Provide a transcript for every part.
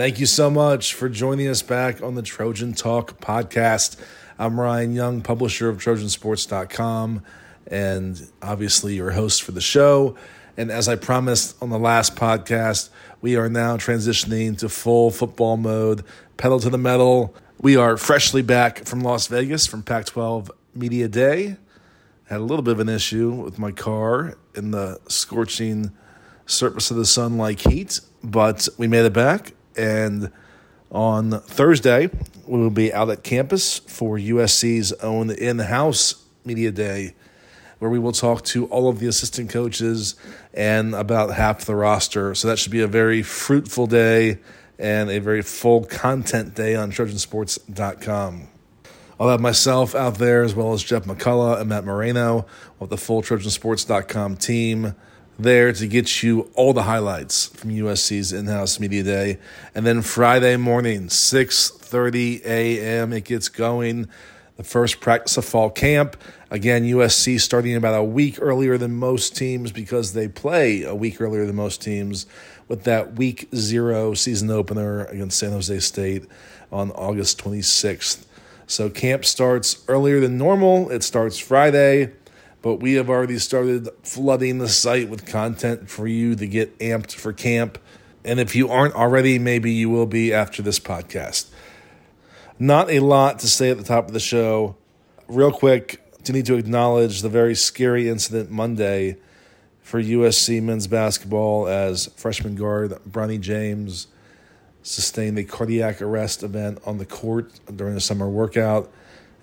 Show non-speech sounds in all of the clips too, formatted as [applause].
Thank you so much for joining us back on the Trojan Talk podcast. I'm Ryan Young, publisher of Trojansports.com, and obviously your host for the show. And as I promised on the last podcast, we are now transitioning to full football mode, pedal to the metal. We are freshly back from Las Vegas from Pac 12 Media Day. Had a little bit of an issue with my car in the scorching surface of the sun like heat, but we made it back. And on Thursday, we will be out at campus for USC's own in house media day, where we will talk to all of the assistant coaches and about half the roster. So that should be a very fruitful day and a very full content day on Trojansports.com. I'll have myself out there as well as Jeff McCullough and Matt Moreno with the full Trojansports.com team there to get you all the highlights from USC's in-house media day. And then Friday morning, 6:30 a.m. it gets going. The first practice of fall camp. Again, USC starting about a week earlier than most teams because they play a week earlier than most teams with that week zero season opener against San Jose State on August 26th. So camp starts earlier than normal. It starts Friday but we have already started flooding the site with content for you to get amped for camp. And if you aren't already, maybe you will be after this podcast. Not a lot to say at the top of the show. Real quick, to need to acknowledge the very scary incident Monday for USC men's basketball as freshman guard Bronny James sustained a cardiac arrest event on the court during a summer workout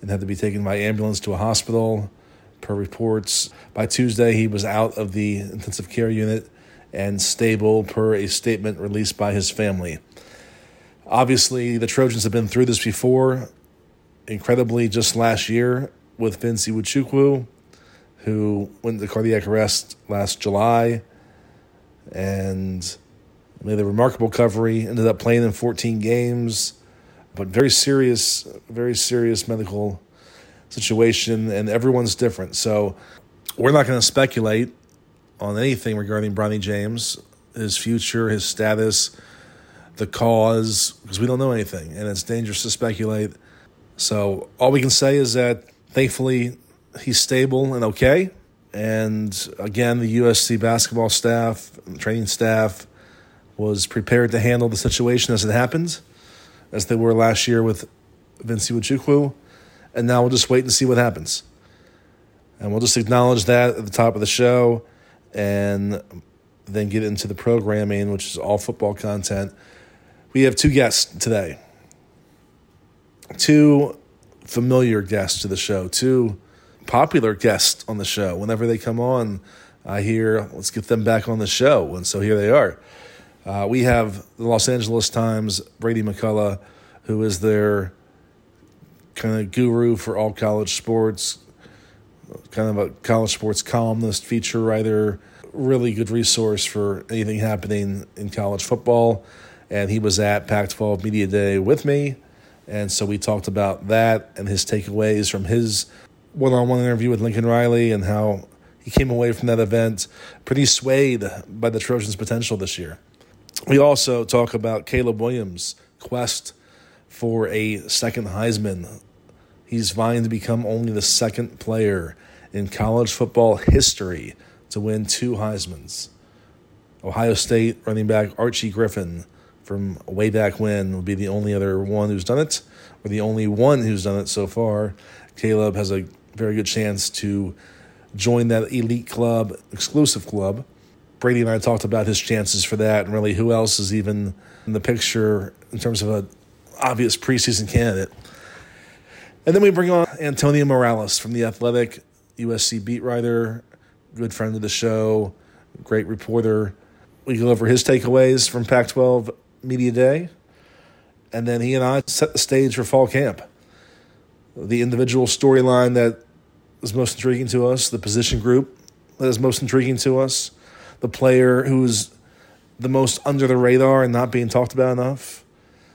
and had to be taken by ambulance to a hospital per reports. By Tuesday, he was out of the intensive care unit and stable per a statement released by his family. Obviously, the Trojans have been through this before. Incredibly, just last year with Vince Iwuchukwu, who went to cardiac arrest last July and made a remarkable recovery, ended up playing in 14 games, but very serious, very serious medical situation, and everyone's different. So we're not going to speculate on anything regarding Bronny James, his future, his status, the cause, because we don't know anything, and it's dangerous to speculate. So all we can say is that thankfully he's stable and okay. And again, the USC basketball staff, training staff, was prepared to handle the situation as it happened, as they were last year with Vince Iwuchukwu and now we'll just wait and see what happens. And we'll just acknowledge that at the top of the show and then get into the programming, which is all football content. We have two guests today. Two familiar guests to the show, two popular guests on the show. Whenever they come on, I hear, let's get them back on the show. And so here they are. Uh, we have the Los Angeles Times, Brady McCollough, who is their kind of guru for all college sports, kind of a college sports columnist, feature writer, really good resource for anything happening in college football. And he was at Pac 12 Media Day with me. And so we talked about that and his takeaways from his one on one interview with Lincoln Riley and how he came away from that event pretty swayed by the Trojans' potential this year. We also talk about Caleb Williams' quest for a second Heisman He's vying to become only the second player in college football history to win two Heisman's. Ohio State running back Archie Griffin from way back when would be the only other one who's done it, or the only one who's done it so far. Caleb has a very good chance to join that elite club, exclusive club. Brady and I talked about his chances for that, and really who else is even in the picture in terms of an obvious preseason candidate. And then we bring on Antonio Morales from The Athletic, USC beat writer, good friend of the show, great reporter. We go over his takeaways from Pac 12 Media Day. And then he and I set the stage for fall camp. The individual storyline that is most intriguing to us, the position group that is most intriguing to us, the player who's the most under the radar and not being talked about enough.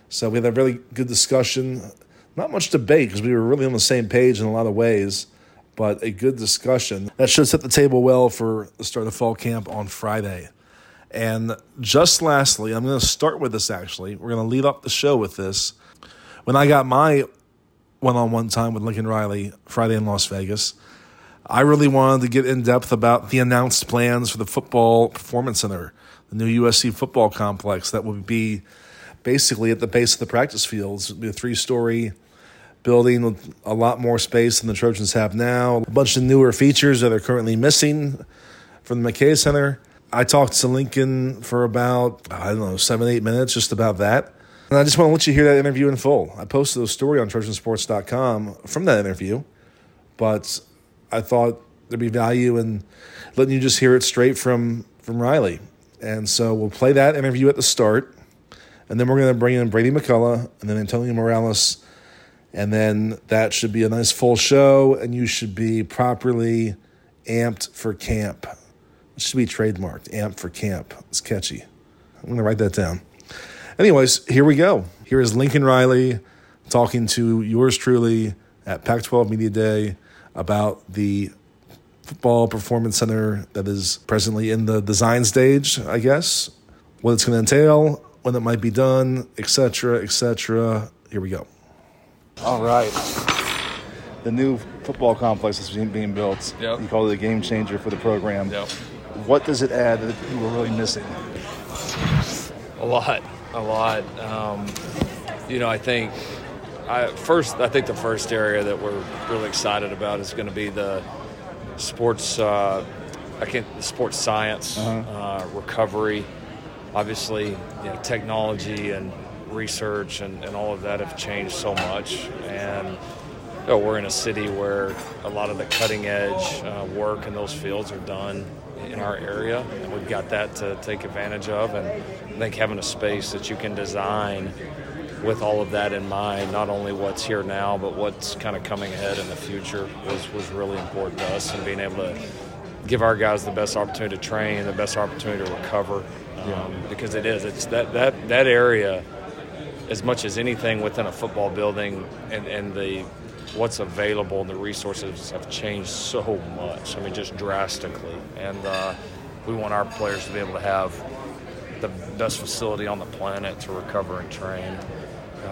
So we had a really good discussion not much debate because we were really on the same page in a lot of ways, but a good discussion that should set the table well for the start of fall camp on Friday. And just lastly, I'm going to start with this actually. We're going to lead up the show with this. When I got my one on one time with Lincoln Riley Friday in Las Vegas, I really wanted to get in depth about the announced plans for the Football Performance Center, the new USC football complex that will be basically at the base of the practice fields. Be a three story building with a lot more space than the Trojans have now, a bunch of newer features that are currently missing from the McKay Center. I talked to Lincoln for about, I don't know, seven, eight minutes just about that. And I just want to let you hear that interview in full. I posted a story on TrojanSports.com from that interview, but I thought there'd be value in letting you just hear it straight from, from Riley. And so we'll play that interview at the start, and then we're going to bring in Brady McCollough and then Antonio Morales, and then that should be a nice full show, and you should be properly amped for camp. It should be trademarked. amped for camp. It's catchy. I'm going to write that down. Anyways, here we go. Here is Lincoln Riley talking to yours truly at Pac 12 Media Day about the football performance center that is presently in the design stage, I guess, what it's going to entail, when it might be done, etc., etc. Here we go. All right. The new football complex is being built. Yep. You call it a game changer for the program. Yep. What does it add that you were really missing? A lot, a lot. Um, you know, I think I first. I think the first area that we're really excited about is going to be the sports. Uh, I can't. Sports science, uh recovery. Obviously, you know, technology and research and, and all of that have changed so much, and you know, we're in a city where a lot of the cutting edge uh, work in those fields are done in our area, and we've got that to take advantage of. And I think having a space that you can design with all of that in mind, not only what's here now, but what's kind of coming ahead in the future, was, was really important to us, and being able to give our guys the best opportunity to train, the best opportunity to recover, um, because it is. It's that that that area, as much as anything within a football building, and, and the what's available, and the resources have changed so much. I mean, just drastically, and uh, we want our players to be able to have the best facility on the planet to recover and train.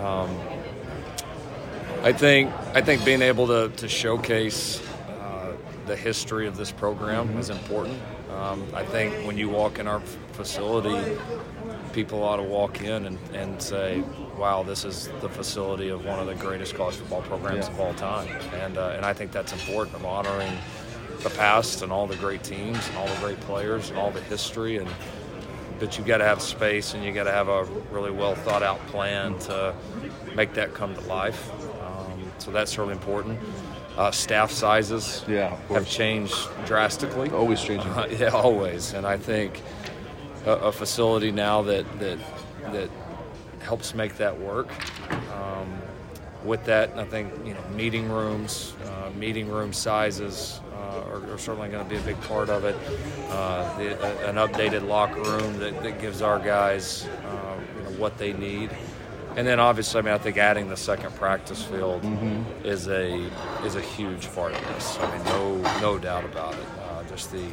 Um, I think I think being able to, to showcase uh, the history of this program is important. Um, I think when you walk in our facility, people ought to walk in and, and say, "Wow, this is the facility of one of the greatest college football programs Yeah. of all time." And uh, and I think that's important of honoring the past and all the great teams and all the great players and all the history and but you've got to have space and you've got to have a really well thought out plan to make that come to life. Um, so that's really important. Uh, staff sizes Yeah, have changed drastically. Always changing. Uh, [laughs] yeah, always. And I think a, a facility now that that that helps make that work. Um, with that, I think you know meeting rooms, uh, meeting room sizes uh, are, are certainly going to be a big part of it. Uh, the, an updated locker room that, that gives our guys uh, you know what they need. And then obviously, I mean, I think adding the second practice field is a is a huge part of this. I mean, no no doubt about it. Uh, just the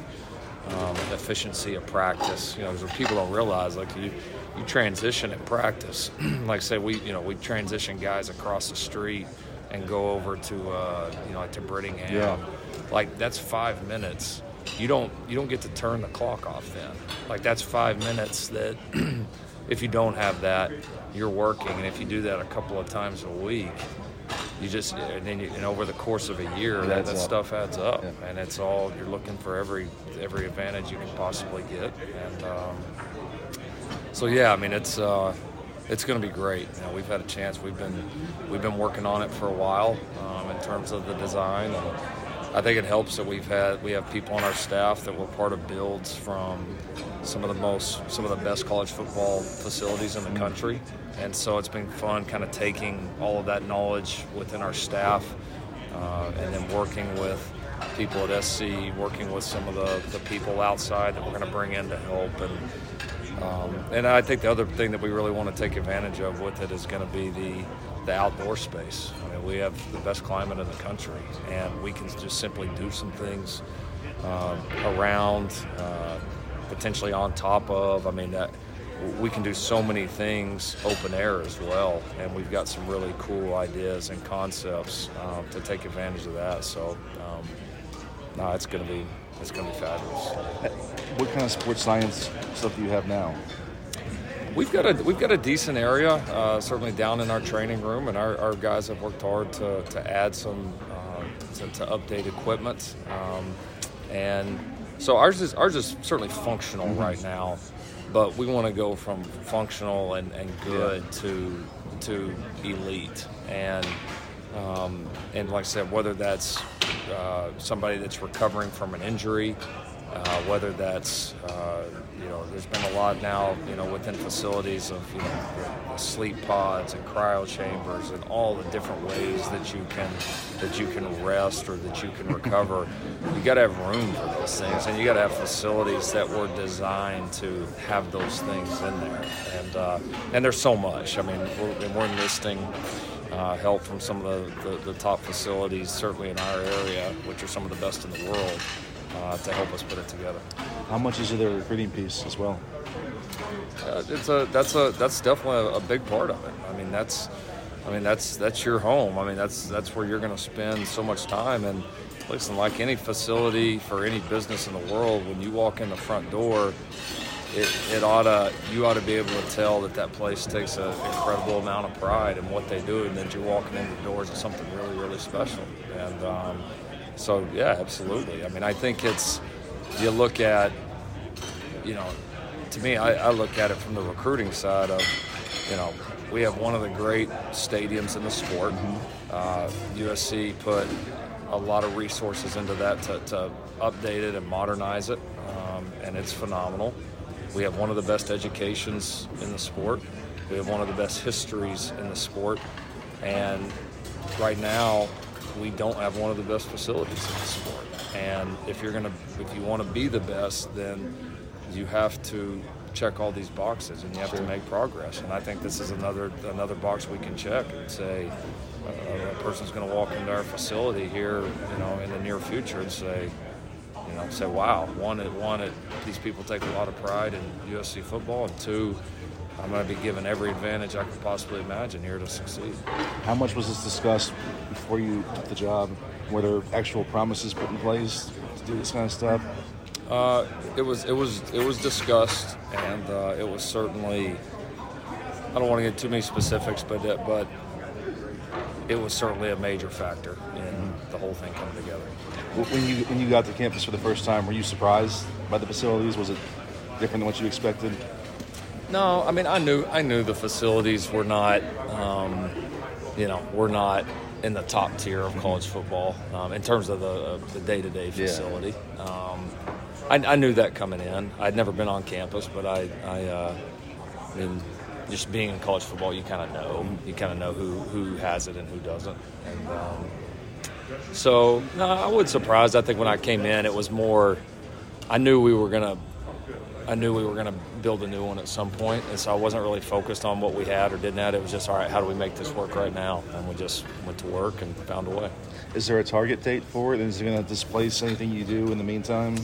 um, efficiency of practice. You know, because people don't realize like you you transition in practice. [clears throat] like say we you know we transition guys across the street and go over to uh, you know like to Brittingham. Yeah. Like that's five minutes. You don't you don't get to turn the clock off then. Like that's five minutes that [clears throat] if you don't have that, you're working, and if you do that a couple of times a week, you just and then you, and over the course of a year, that, that up. stuff adds up, Yeah. and it's all you're looking for every every advantage you can possibly get, and um, so yeah, I mean it's uh, it's going to be great. You know, we've had a chance. We've been we've been working on it for a while um, in terms of the design, and I think it helps that we've had we have people on our staff that were part of builds from some of the most some of the best college football facilities in the country, and so it's been fun kind of taking all of that knowledge within our staff uh, and then working with people at SC, working with some of the, the people outside that we're going to bring in to help. And um, and I think the other thing that we really want to take advantage of with it is going to be the the outdoor space. I mean, we have the best climate in the country, and we can just simply do some things uh, around. Uh, potentially on top of. I mean, that we can do so many things open air as well, and we've got some really cool ideas and concepts um, to take advantage of that. So, um, no, it's going to be it's going to be fabulous. What kind of sports science stuff do you have now? We've got a we've got a decent area, uh, certainly down in our training room, and our, our guys have worked hard to, to add some uh, to, to, update equipment, um, and so ours is ours is certainly functional mm-hmm. right now but we want to go from functional and, and good yeah. to to elite and um, and like I said, whether that's uh, somebody that's recovering from an injury, uh, whether that's uh, you know, there's been a lot now, you know, within facilities of you know, sleep pods and cryo chambers and all the different ways that you can that you can rest or that you can [laughs] recover. you got to have room for those things, and you got to have facilities that were designed to have those things in there. And uh, and there's so much. I mean, we're, we're enlisting. Uh, help from some of the, the, the top facilities, certainly in our area, which are some of the best in the world uh, to help us put it together. How much is it a recruiting piece as well? Uh, it's a that's a that's definitely a, a, big part of it. I mean that's I mean that's that's your home. I mean that's that's where you're going to spend so much time. And listen, like any facility for any business in the world, when you walk in the front door, it, it ought to you ought to be able to tell that that place takes an incredible amount of pride in what they do, and that you're walking in the doors of something really really special. And um, so yeah, absolutely. I mean, I think it's you look at, you know, to me, I, I look at it from the recruiting side of, you know, we have one of the great stadiums in the sport. Mm-hmm. Uh, USC put a lot of resources into that to, to update it and modernize it, um, and it's phenomenal. We have one of the best educations in the sport. We have one of the best histories in the sport, and right now we don't have one of the best facilities in the sport. And if you're gonna, if you want to be the best, then you have to check all these boxes and you have sure. to make progress. And I think this is another another box we can check and say uh, a person's going to walk into our facility here, you know, in the near future and say, you know, say, wow, one, it, one, it, these people take a lot of pride in USC football, and two, I'm going to be given every advantage I could possibly imagine here to succeed. How much was this discussed before you took the job? Were there actual promises put in place to do this kind of stuff? Uh, it was it was it was discussed, and uh, it was certainly. I don't want to get too many specifics, but uh, but it was certainly a major factor in the whole thing coming together. When you when you got to campus for the first time, were you surprised by the facilities? Was it different than what you expected? No, I mean I knew I knew the facilities were not, um, you know, were not in the top tier of college football um, in terms of the the day to day facility. Yeah. Um, I, I, knew that coming in. I'd never been on campus, but I, I, uh, I mean, just being in college football, you kind of know. You kind of know who who has it and who doesn't. And um, so, no, I was surprised. I think when I came in, it was more. I knew we were gonna I knew we were going to build a new one at some point, and so I wasn't really focused on what we had or didn't have. It was just all right. How do we make this work right now? And we just went to work and found a way. Is there a target date for it? Is it going to displace anything you do in the meantime?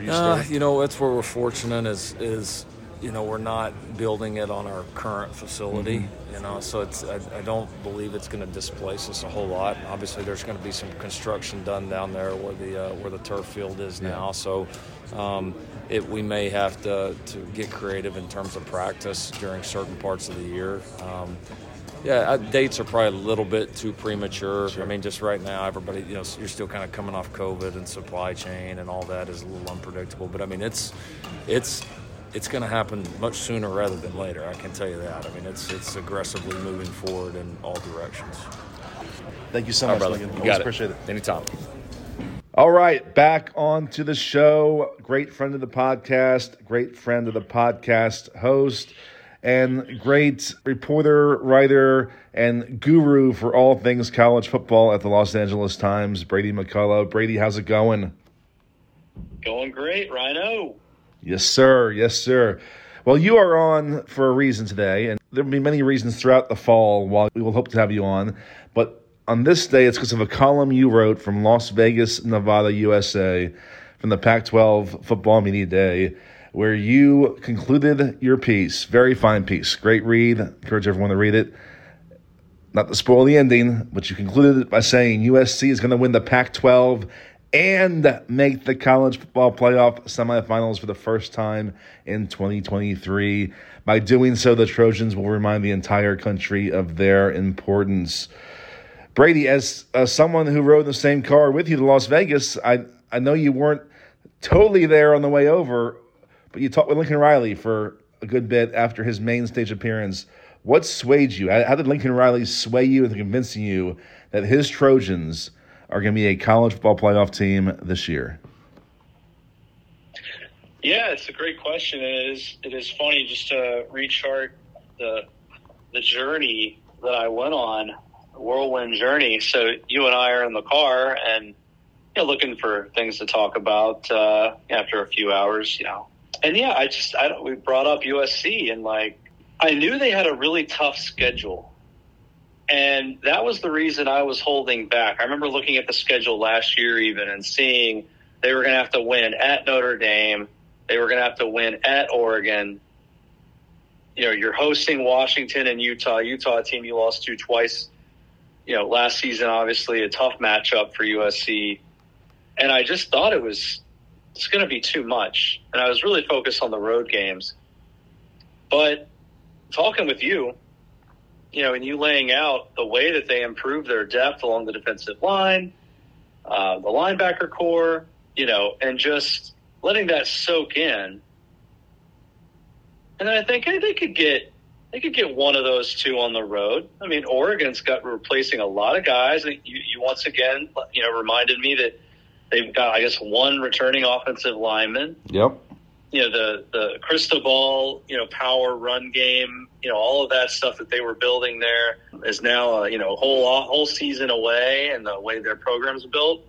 You, uh, you know, that's where we're fortunate. Is is you know we're not building it on our current facility. Mm-hmm. You know, so it's I, I don't believe it's going to displace us a whole lot. Obviously, there's going to be some construction done down there where the uh, where the turf field is yeah. now. So. Um, it, we may have to, to get creative in terms of practice during certain parts of the year. Um, yeah, uh, dates are probably a little bit too premature. Sure. I mean, just right now, everybody, you know, you're still kind of coming off COVID and supply chain and all that is a little unpredictable. But I mean, it's it's it's going to happen much sooner rather than later. I can tell you that. I mean, it's it's aggressively moving forward in all directions. Thank you so much, brother. You got it. appreciate it. Anytime. All right, back on to the show. Great friend of the podcast, great friend of the podcast host, and great reporter, writer, and guru for all things college football at the Los Angeles Times, Brady McCollough. Brady, how's it going? Going great, Rhino. Yes, sir. Yes, sir. Well, you are on for a reason today, and there will be many reasons throughout the fall while we will hope to have you on. But on this day, it's because of a column you wrote from Las Vegas, Nevada, USA, from the Pac 12 Football Media Day. where you concluded your piece. Very fine piece. Great read. Encourage everyone to read it. Not to spoil the ending, but you concluded it by saying USC is going to win the Pac 12 and make the college football playoff semifinals for the first time in 2023. By doing so, the Trojans will remind the entire country of their importance. Brady, as, as someone who rode the same car with you to Las Vegas, I, I know you weren't totally there on the way over, but you talked with Lincoln Riley for a good bit after his main stage appearance. What swayed you? How did Lincoln Riley sway you into convincing you that his Trojans are going to be a college football playoff team this year? Yeah, it's a great question. It is. It is funny just to rechart the the journey that I went on, whirlwind journey. So you and I are in the car and you know, looking for things to talk about uh, after a few hours, you know. And yeah, I just I we brought up USC and like I knew they had a really tough schedule. And that was the reason I was holding back. I remember looking at the schedule last year even and seeing they were going to have to win at Notre Dame they were going to have to win at Oregon. You know, you're hosting Washington and Utah. Utah team you lost to twice. You know, last season obviously a tough matchup for USC, and I just thought it was it's going to be too much, and I was really focused on the road games. But talking with you, you know, and you laying out the way that they improved their depth along the defensive line, uh, the linebacker corps, you know, and just letting that soak in. And then I think hey, they could get they could get one of those two on the road. I mean, Oregon's got replacing a lot of guys. You, you once again, you know, reminded me that they've got I guess one returning offensive lineman. Yep. You know the the Cristobal, you know, power run game, you know, all of that stuff that they were building there is now, uh, you know, whole whole season away, and the way their program's built.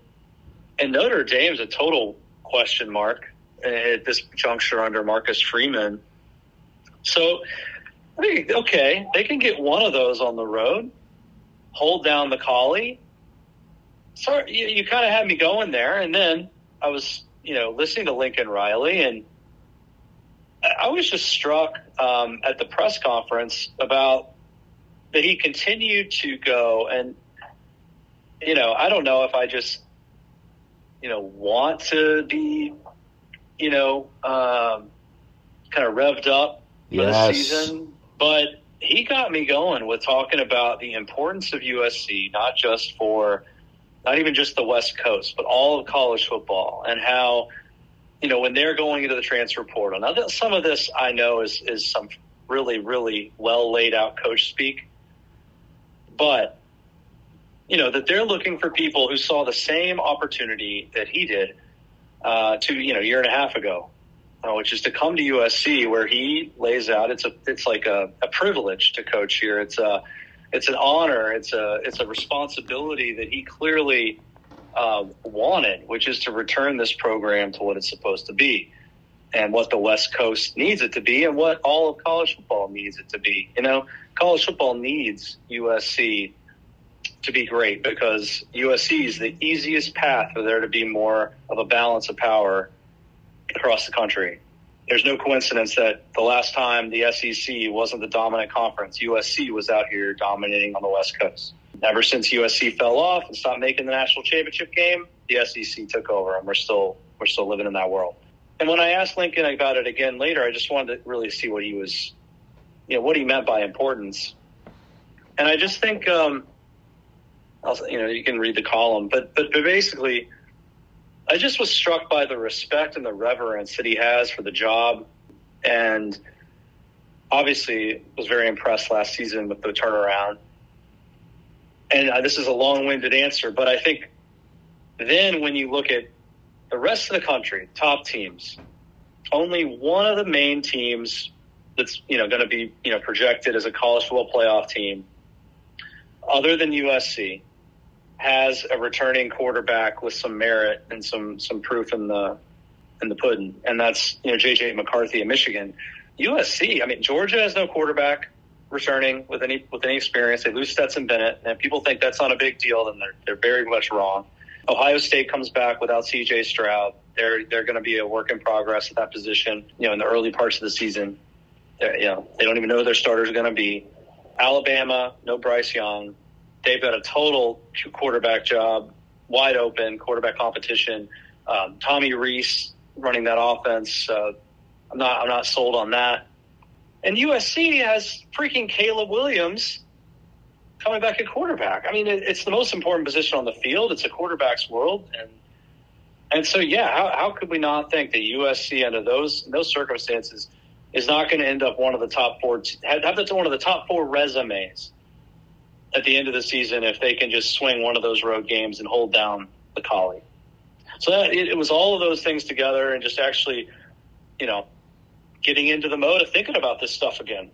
And Notre Dame's a total question mark at this juncture under Marcus Freeman. So, I okay, they can get one of those on the road, hold down the Coli. So you, you kind of had me going there, and then I was, you know, listening to Lincoln Riley, and I was just struck um, at the press conference about that he continued to go, and you know, I don't know if I just you know, want to be, you know, um, kind of revved up for yes. the season. But he got me going with talking about the importance of USC, not just for, not even just the West Coast, but all of college football and how, you know, when they're going into the transfer portal. Now, some of this I know is, is some really, really well laid out coach speak. But you know that they're looking for people who saw the same opportunity that he did uh, to you know a year and a half ago, uh, which is to come to USC where he lays out it's a it's like a, a privilege to coach here. It's a it's an honor. It's a it's a responsibility that he clearly uh, wanted, which is to return this program to what it's supposed to be, and what the West Coast needs it to be, and what all of college football needs it to be. You know, college football needs USC to be great because USC is the easiest path for there to be more of a balance of power across the country. There's no coincidence that the last time the SEC wasn't the dominant conference, USC was out here dominating on the West Coast. Ever since USC fell off and stopped making the national championship game, the SEC took over, and we're still we're still living in that world. And when I asked Lincoln about it again later, I just wanted to really see what he was, you know, what he meant by importance. And I just think um, I'll, you know, you can read the column, but, but but basically, I just was struck by the respect and the reverence that he has for the job, and obviously was very impressed last season with the turnaround. And uh, this is a long-winded answer, but I think then when you look at the rest of the country, top teams, only one of the main teams that's you know going to be you know projected as a college football playoff team, other than USC, has a returning quarterback with some merit and some some proof in the in the pudding, and that's you know JJ McCarthy in Michigan. USC, I mean Georgia has no quarterback returning with any with any experience. They lose Stetson Bennett, and people think that's not a big deal, then they're they're very much wrong. Ohio State comes back without C.J. Stroud. They're they're going to be a work in progress at that position. You know, in the early parts of the season, they're, you know they don't even know who their starters are going to be. Alabama, no Bryce Young. They've got a total quarterback job, wide open quarterback competition. Um, Tommy Rees running that offense. Uh, I'm not I'm not sold on that. And USC has freaking Caleb Williams coming back at quarterback. I mean, it, it's the most important position on the field. It's a quarterback's world, and and so yeah, how, how could we not think that USC under those those circumstances is not going to end up one of the top four have, have one of the top four resumes at the end of the season if they can just swing one of those road games and hold down the Coli. So that, it, it was all of those things together, and just actually, you know, getting into the mode of thinking about this stuff again.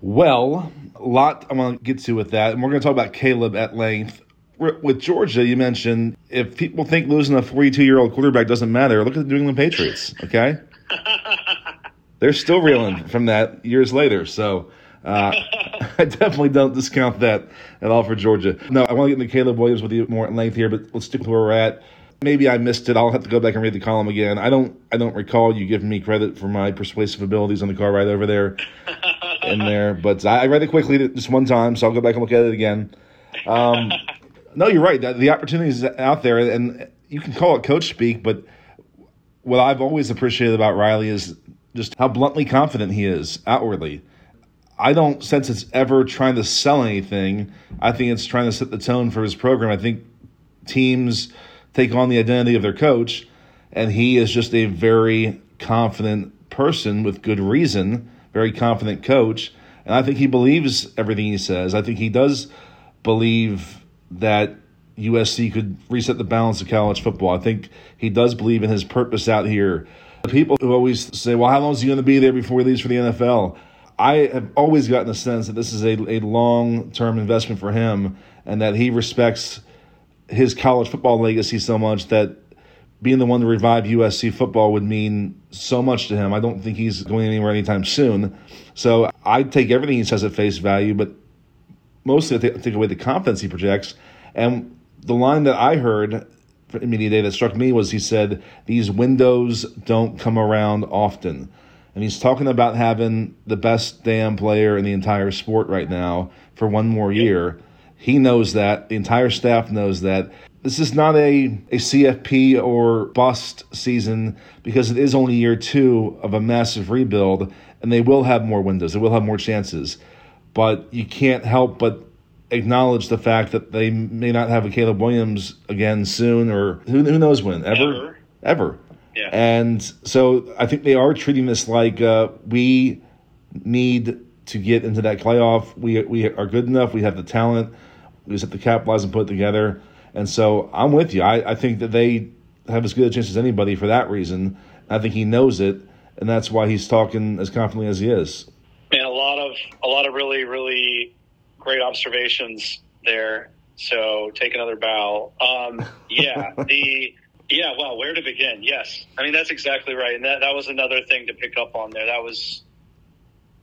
Well, a lot I'm going to get to with that. And we're going to talk about Caleb at length. With Georgia, you mentioned if people think losing a 42 year old quarterback doesn't matter, look at the New England Patriots, okay? [laughs] They're still reeling from that years later. So uh, [laughs] I definitely don't discount that at all for Georgia. No, I want to get into Caleb Williams with you more at length here, but let's stick with where we're at. Maybe I missed it. I'll have to go back and read the column again. I don't. I don't recall you giving me credit for my persuasive abilities on the car ride over there in [laughs] there, but I read it quickly just one time, so I'll go back and look at it again. Um, [laughs] no, you're right. The opportunity is out there, and you can call it coach speak, but what I've always appreciated about Riley is just how bluntly confident he is outwardly. I don't sense it's ever trying to sell anything. I think it's trying to set the tone for his program. I think teams take on the identity of their coach, and he is just a very confident person with good reason very confident coach. And I think he believes everything he says. I think he does believe that USC could reset the balance of college football. I think he does believe in his purpose out here. The people who always say, well, how long is he going to be there before he leaves for the NFL? I have always gotten the sense that this is a, a long term investment for him and that he respects his college football legacy so much that being the one to revive USC football would mean so much to him. I don't think he's going anywhere anytime soon. So I take everything he says at face value, but mostly I take away the confidence he projects. And the line that I heard in media day that struck me was he said, These windows don't come around often. And he's talking about having the best damn player in the entire sport right now for one more year. He knows that. The entire staff knows that. This is not a, a CFP or bust season because it is only year two of a massive rebuild, and they will have more windows. They will have more chances. But you can't help but acknowledge the fact that they may not have a Caleb Williams again soon, or who, who knows when, ever, ever. ever. Yeah. And so I think they are treating this like uh, we need to get into that playoff. We we are good enough. We have the talent. We just have to capitalize and put it together. And so I'm with you. I, I think that they have as good a chance as anybody for that reason. I think he knows it, and that's why he's talking as confidently as he is. Man, a lot of a lot of really really great observations there. So take another bow. Um, yeah, [laughs] the yeah. Well, where to begin? Yes, I mean that's exactly right, and that that was another thing to pick up on there. That was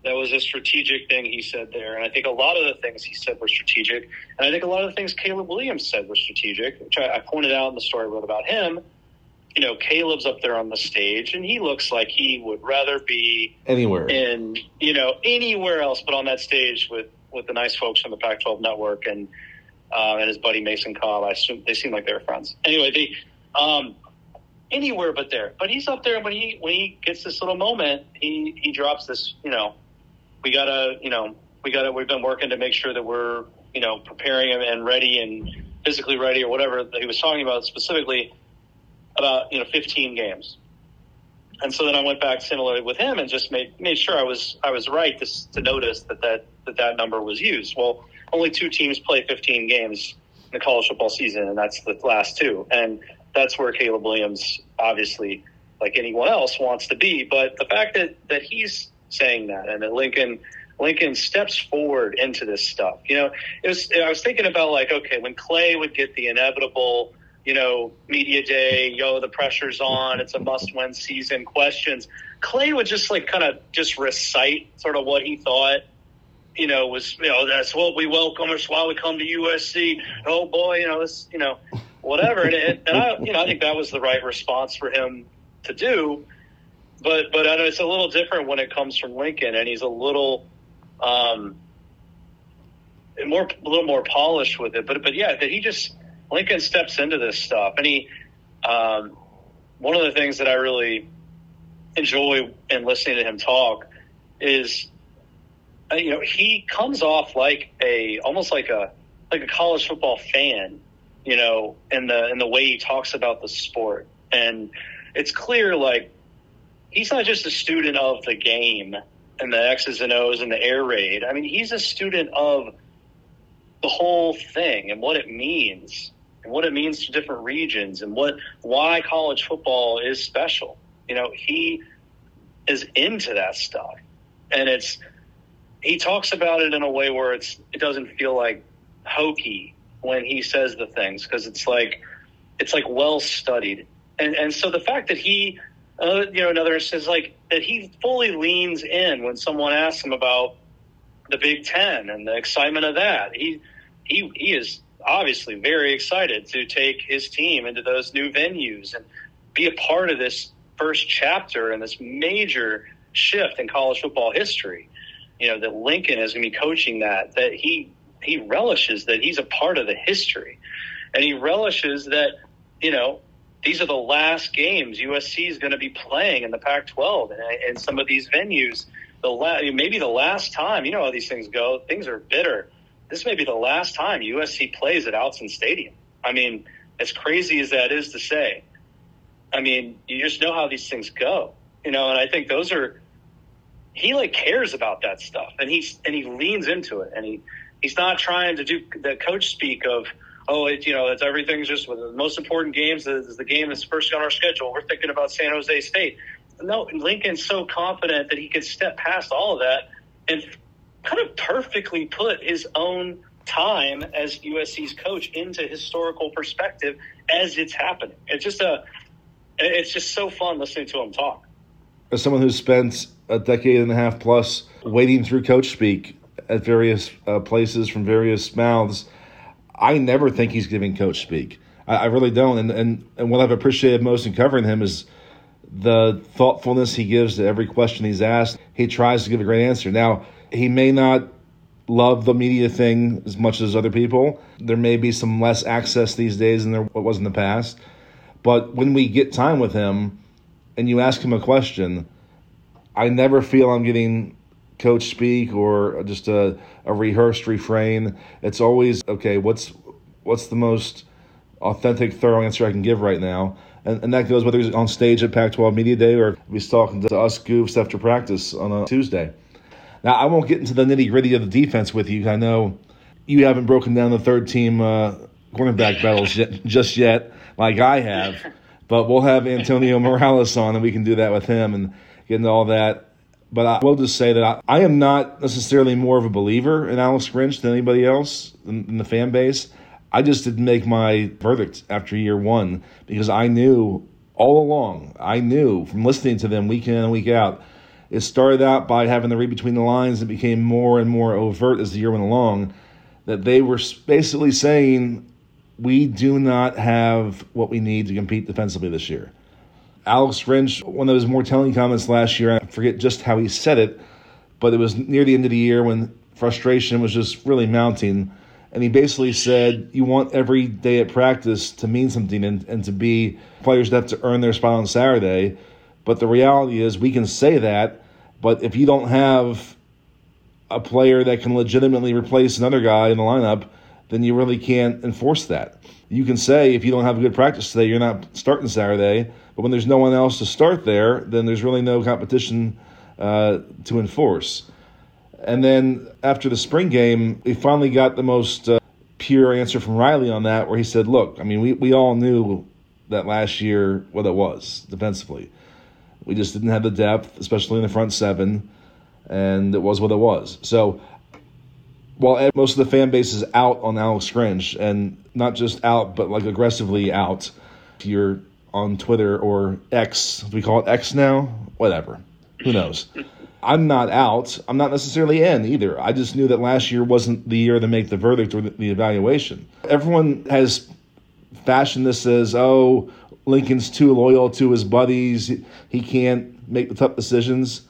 that was a strategic thing he said there. And I think a lot of the things he said were strategic. And I think a lot of the things Caleb Williams said were strategic, which I, I pointed out in the story I wrote about him. You know, Caleb's up there on the stage, and he looks like he would rather be anywhere in you know anywhere else, but on that stage with with the nice folks from the Pac-12 network and uh, and his buddy Mason Cobb. I assume they seem like they're friends. Anyway, they um, anywhere but there. But he's up there when he when he gets this little moment, he he drops this you know we gotta, you know, we gotta, we've been working to make sure that we're, you know, preparing and ready and physically ready or whatever that he was talking about specifically about, you know, 15 games. And so then I went back similarly with him and just made, made sure I was, I was right to, to notice that that, that that number was used. Well, only two teams play 15 games in the college football season, and that's the last two. And that's where Caleb Williams, obviously, like anyone else, wants to be. But the fact that, that he's saying that, and that Lincoln Lincoln steps forward into this stuff. You know, it was I was thinking about like, okay, when Clay would get the inevitable, you know, media day, yo, the pressure's on, it's a must-win season questions. Clay would just like kind of just recite sort of what he thought you know, was you know that's what we welcome. That's why we come to USC. Oh boy, you know this, you know, whatever. and, and I, you know, I think that was the right response for him to do. But but I know it's a little different when it comes from Lincoln, and he's a little um, more a little more polished with it. But but yeah, that he just Lincoln steps into this stuff, and he um, one of the things that I really enjoy in listening to him talk is uh, you know he comes off like a almost like a like a college football fan you know in the in the way he talks about the sport and it's clear like he's not just a student of the game and the x's and o's and the air raid. I mean he's a student of the whole thing and what it means and what it means to different regions and what why college football is special. You know he is into that stuff. And it's he talks about it in a way where it's it doesn't feel like hokey when he says the things because it's like it's like well studied. And and so the fact that he uh, you know another says like that he fully leans in when someone asks him about the Big Ten and the excitement of that he he he is obviously very excited to take his team into those new venues and be a part of this first chapter and this major shift in college football history. You know that Lincoln is going to be coaching that. That he he relishes that he's a part of the history, and he relishes that you know these are the last games USC is going to be playing in the Pac-12 and, and some of these venues. The la- maybe the last time you know how these things go. Things are bitter. This may be the last time USC plays at Autzen Stadium. I mean, as crazy as that is to say, I mean, you just know how these things go, you know. And I think those are he like cares about that stuff, and he's and he leans into it, and he he's not trying to do the coach speak of oh it you know it's everything's just the most important games is the game that's first on our schedule. We're thinking about San Jose State. No, Lincoln's so confident that he could step past all of that and kind of perfectly put his own time as USC's coach into historical perspective as it's happening. It's just a it's just so fun listening to him talk. As someone who's spent a decade and a half plus wading through coach speak at various uh, places from various mouths, I never think he's giving coach speak. I, I really don't. And, and and what I've appreciated most in covering him is the thoughtfulness he gives to every question he's asked. He tries to give a great answer. Now he may not love the media thing as much as other people. There may be some less access these days than there what was in the past. But when we get time with him and you ask him a question, I never feel I'm getting coach speak or just a, a rehearsed refrain. It's always okay. What's what's the most authentic, thorough answer I can give right now? And, and that goes whether he's on stage at Pac-12 Media Day or he's talking to us goofs after practice on a Tuesday. Now I won't get into the nitty gritty of the defense with you. I know you haven't broken down the third team uh, cornerback battles yet, [laughs] just yet like I have. But we'll have Antonio Morales on, and we can do that with him and get into all that. But I will just say that I, I am not necessarily more of a believer in Alex Grinch than anybody else in, in the fan base. I just didn't make my verdict after year one because I knew all along, I knew from listening to them week in and week out. It started out by having to read between the lines and became more and more overt as the year went along that they were basically saying we do not have what we need to compete defensively this year. Alex Grinch, one of his more telling comments last year, I forget just how he said it, but it was near the end of the year when frustration was just really mounting. And he basically said, You want every day at practice to mean something and, and to be players that have to earn their spot on Saturday. But the reality is, we can say that, but if you don't have a player that can legitimately replace another guy in the lineup, then you really can't enforce that. You can say if you don't have a good practice today, you're not starting Saturday. But when there's no one else to start there, then there's really no competition uh, to enforce. And then after the spring game, we finally got the most uh, pure answer from Riley on that, where he said, "Look, I mean, we we all knew that last year what it was defensively. We just didn't have the depth, especially in the front seven, and it was what it was. So while most of the fan base is out on Alex Grinch, and not just out, but like aggressively out. You're on Twitter or X, we call it X now? Whatever. Who knows? I'm not out. I'm not necessarily in either. I just knew that last year wasn't the year to make the verdict or the evaluation. Everyone has fashion this as, oh, Lincoln's too loyal to his buddies. He can't make the tough decisions.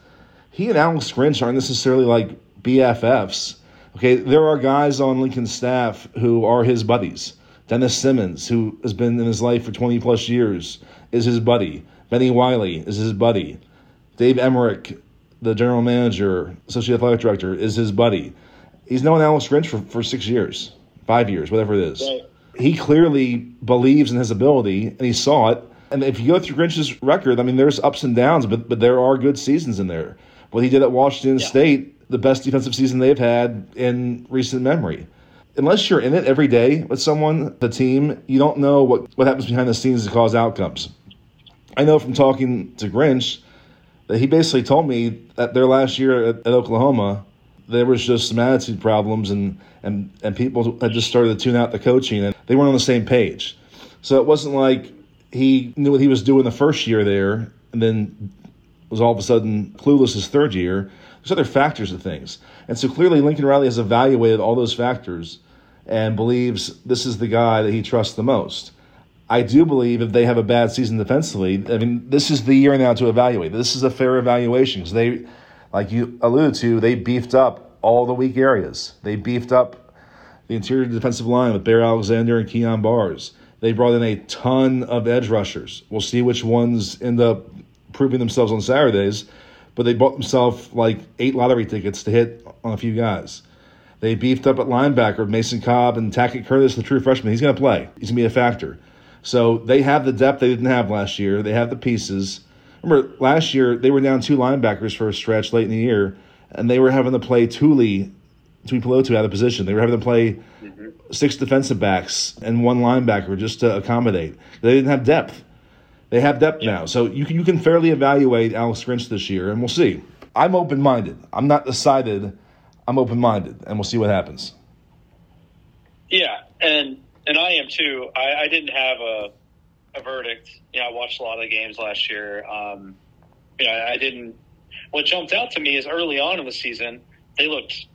He and Alex Grinch aren't necessarily like BFFs. Okay, there are guys on Lincoln's staff who are his buddies. Dennis Simmons, who has been in his life for 20 plus years, is his buddy. Bennie Wylie is his buddy. Dave Emerick, the general manager, associate athletic director, is his buddy. He's known Alex Grinch for, for six years, five years, whatever it is. Right. He clearly believes in his ability, and he saw it. And if you go through Grinch's record, I mean, there's ups and downs, but but there are good seasons in there. What he did at Washington yeah. State, the best defensive season they've had in recent memory. Unless you're in it every day with someone, the team, you don't know what, what happens behind the scenes to cause outcomes. I know from talking to Grinch that he basically told me that their last year at, at Oklahoma, there was just some attitude problems and, and, and people had just started to tune out the coaching and they weren't on the same page. So it wasn't like he knew what he was doing the first year there and then was all of a sudden clueless his third year. There's other factors of things. And so clearly Lincoln Riley has evaluated all those factors and believes this is the guy that he trusts the most. I do believe if they have a bad season defensively, I mean, this is the year now to evaluate. This is a fair evaluation because they, like you alluded to, they beefed up all the weak areas. They beefed up the interior defensive line with Bear Alexander and Kyon Barrs. They brought in a ton of edge rushers. We'll see which ones end up proving themselves on Saturdays, but they bought themselves like eight lottery tickets to hit on a few guys. They beefed up at linebacker Mason Cobb and Tackett Curtis, the true freshman. He's going to play. He's going to be a factor. So they have the depth they didn't have last year. They have the pieces. Remember, last year they were down two linebackers for a stretch late in the year, and they were having to play Tuli, Tuipulotu out of position. They were having to play mm-hmm. six defensive backs and one linebacker just to accommodate. They didn't have depth. They have depth now. So you can, you can fairly evaluate Alex Grinch this year, and we'll see. I'm open minded. I'm not decided. I'm open minded, and we'll see what happens. Yeah, and and I am too. I, I didn't have a a verdict. You know, I watched a lot of the games last year. Um, you know, I didn't. What jumped out to me is early on in the season, they looked,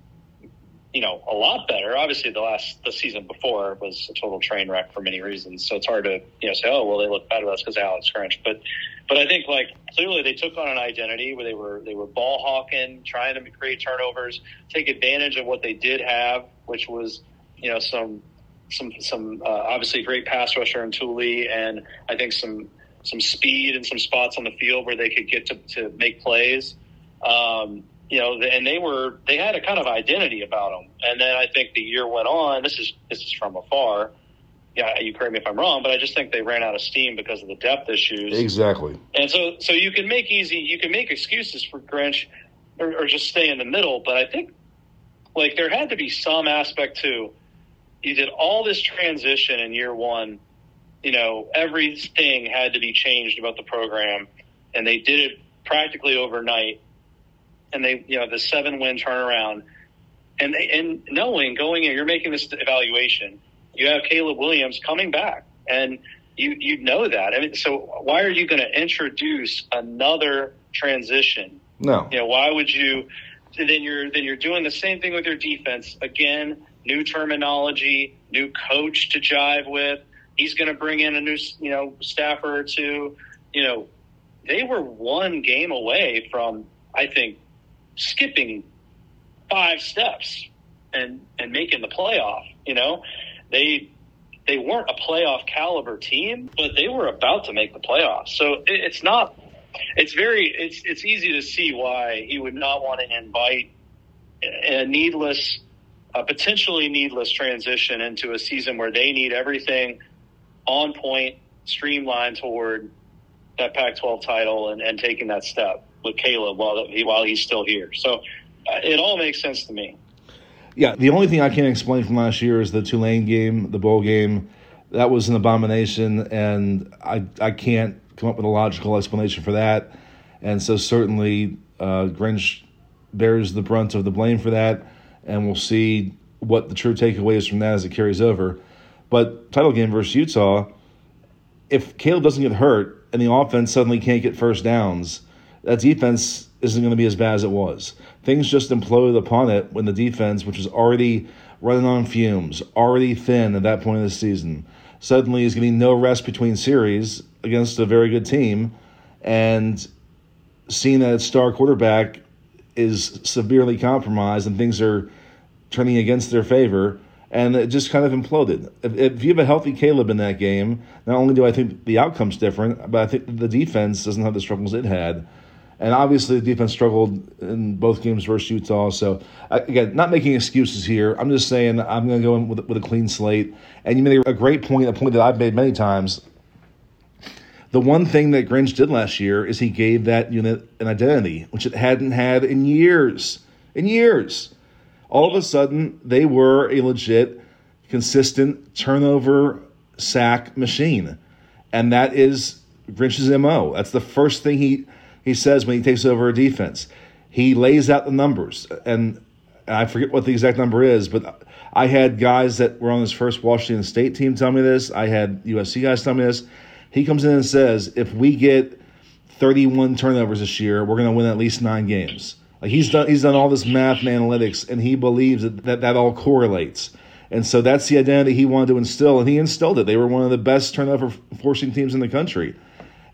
you know, a lot better. Obviously, the last the season before was a total train wreck for many reasons. So it's hard to you know say, oh well, they look better. That's because Alex Grinch. But but I think like clearly they took on an identity where they were they were ball hawking, trying to create turnovers, take advantage of what they did have, which was you know some some some uh, obviously great pass rusher in Tuli, and I think some some speed and some spots on the field where they could get to, to make plays. Um, you know, and they were they had a kind of identity about them. And then I think the year went on. This is this is from afar. Yeah, you correct me if I'm wrong, but I just think they ran out of steam because of the depth issues. Exactly. And so so you can make easy you can make excuses for Grinch or, or just stay in the middle, but I think like there had to be some aspect to you did all this transition in year one. You know, everything had to be changed about the program, and they did it practically overnight. And they, you know, the seven win turnaround, and they, and knowing going in, you're making this evaluation. You have Caleb Williams coming back, and you you know that. I mean, so why are you going to introduce another transition? No. You know, why would you? Then you're then you're doing the same thing with your defense again new terminology, new coach to jive with. He's going to bring in a new, you know, staffer or two. You know, they were one game away from, I think, skipping five steps and and making the playoff. You know, they they weren't a playoff caliber team, but they were about to make the playoffs. So it, it's not. It's very. It's it's easy to see why he would not want to invite a needless a potentially needless transition into a season where they need everything on point, streamlined toward that Pac-12 title and, and taking that step with Caleb while he, while he's still here. So uh, it all makes sense to me. Yeah, the only thing I can't explain from last year is the Tulane game, the bowl game. That was an abomination, and I I can't come up with a logical explanation for that. And so certainly uh, Grinch bears the brunt of the blame for that and we'll see what the true takeaway is from that as it carries over. But title game versus Utah, if Caleb doesn't get hurt and the offense suddenly can't get first downs, that defense isn't going to be as bad as it was. Things just imploded upon it when the defense, which was already running on fumes, already thin at that point of the season, suddenly is getting no rest between series against a very good team, and seeing that its star quarterback is severely compromised and things are turning against their favor, and it just kind of imploded. If, if, you have a healthy Caleb in that game, not only do I think the outcome's different, but I think the defense doesn't have the struggles it had. And obviously, the defense struggled in both games versus Utah. So, uh, again, not making excuses here. I'm just saying I'm going to go in with, with a clean slate. And you made a great point, a point that I've made many times. The one thing that Grinch did last year is he gave that unit an identity, which it hadn't had in years. In years. All of a sudden, they were a legit, consistent turnover sack machine. And that is Grinch's MO. That's the first thing he he says when he takes over a defense. He lays out the numbers, and I forget what the exact number is, but I had guys that were on his first Washington State team tell me this. I had USC guys tell me this. He comes in and says, if we get 31 turnovers this year, we're going to win at least nine games. Like he's done, he's done all this math and analytics, and he believes that, that that all correlates. And so that's the identity he wanted to instill, and he instilled it. They were one of the best turnover forcing teams in the country.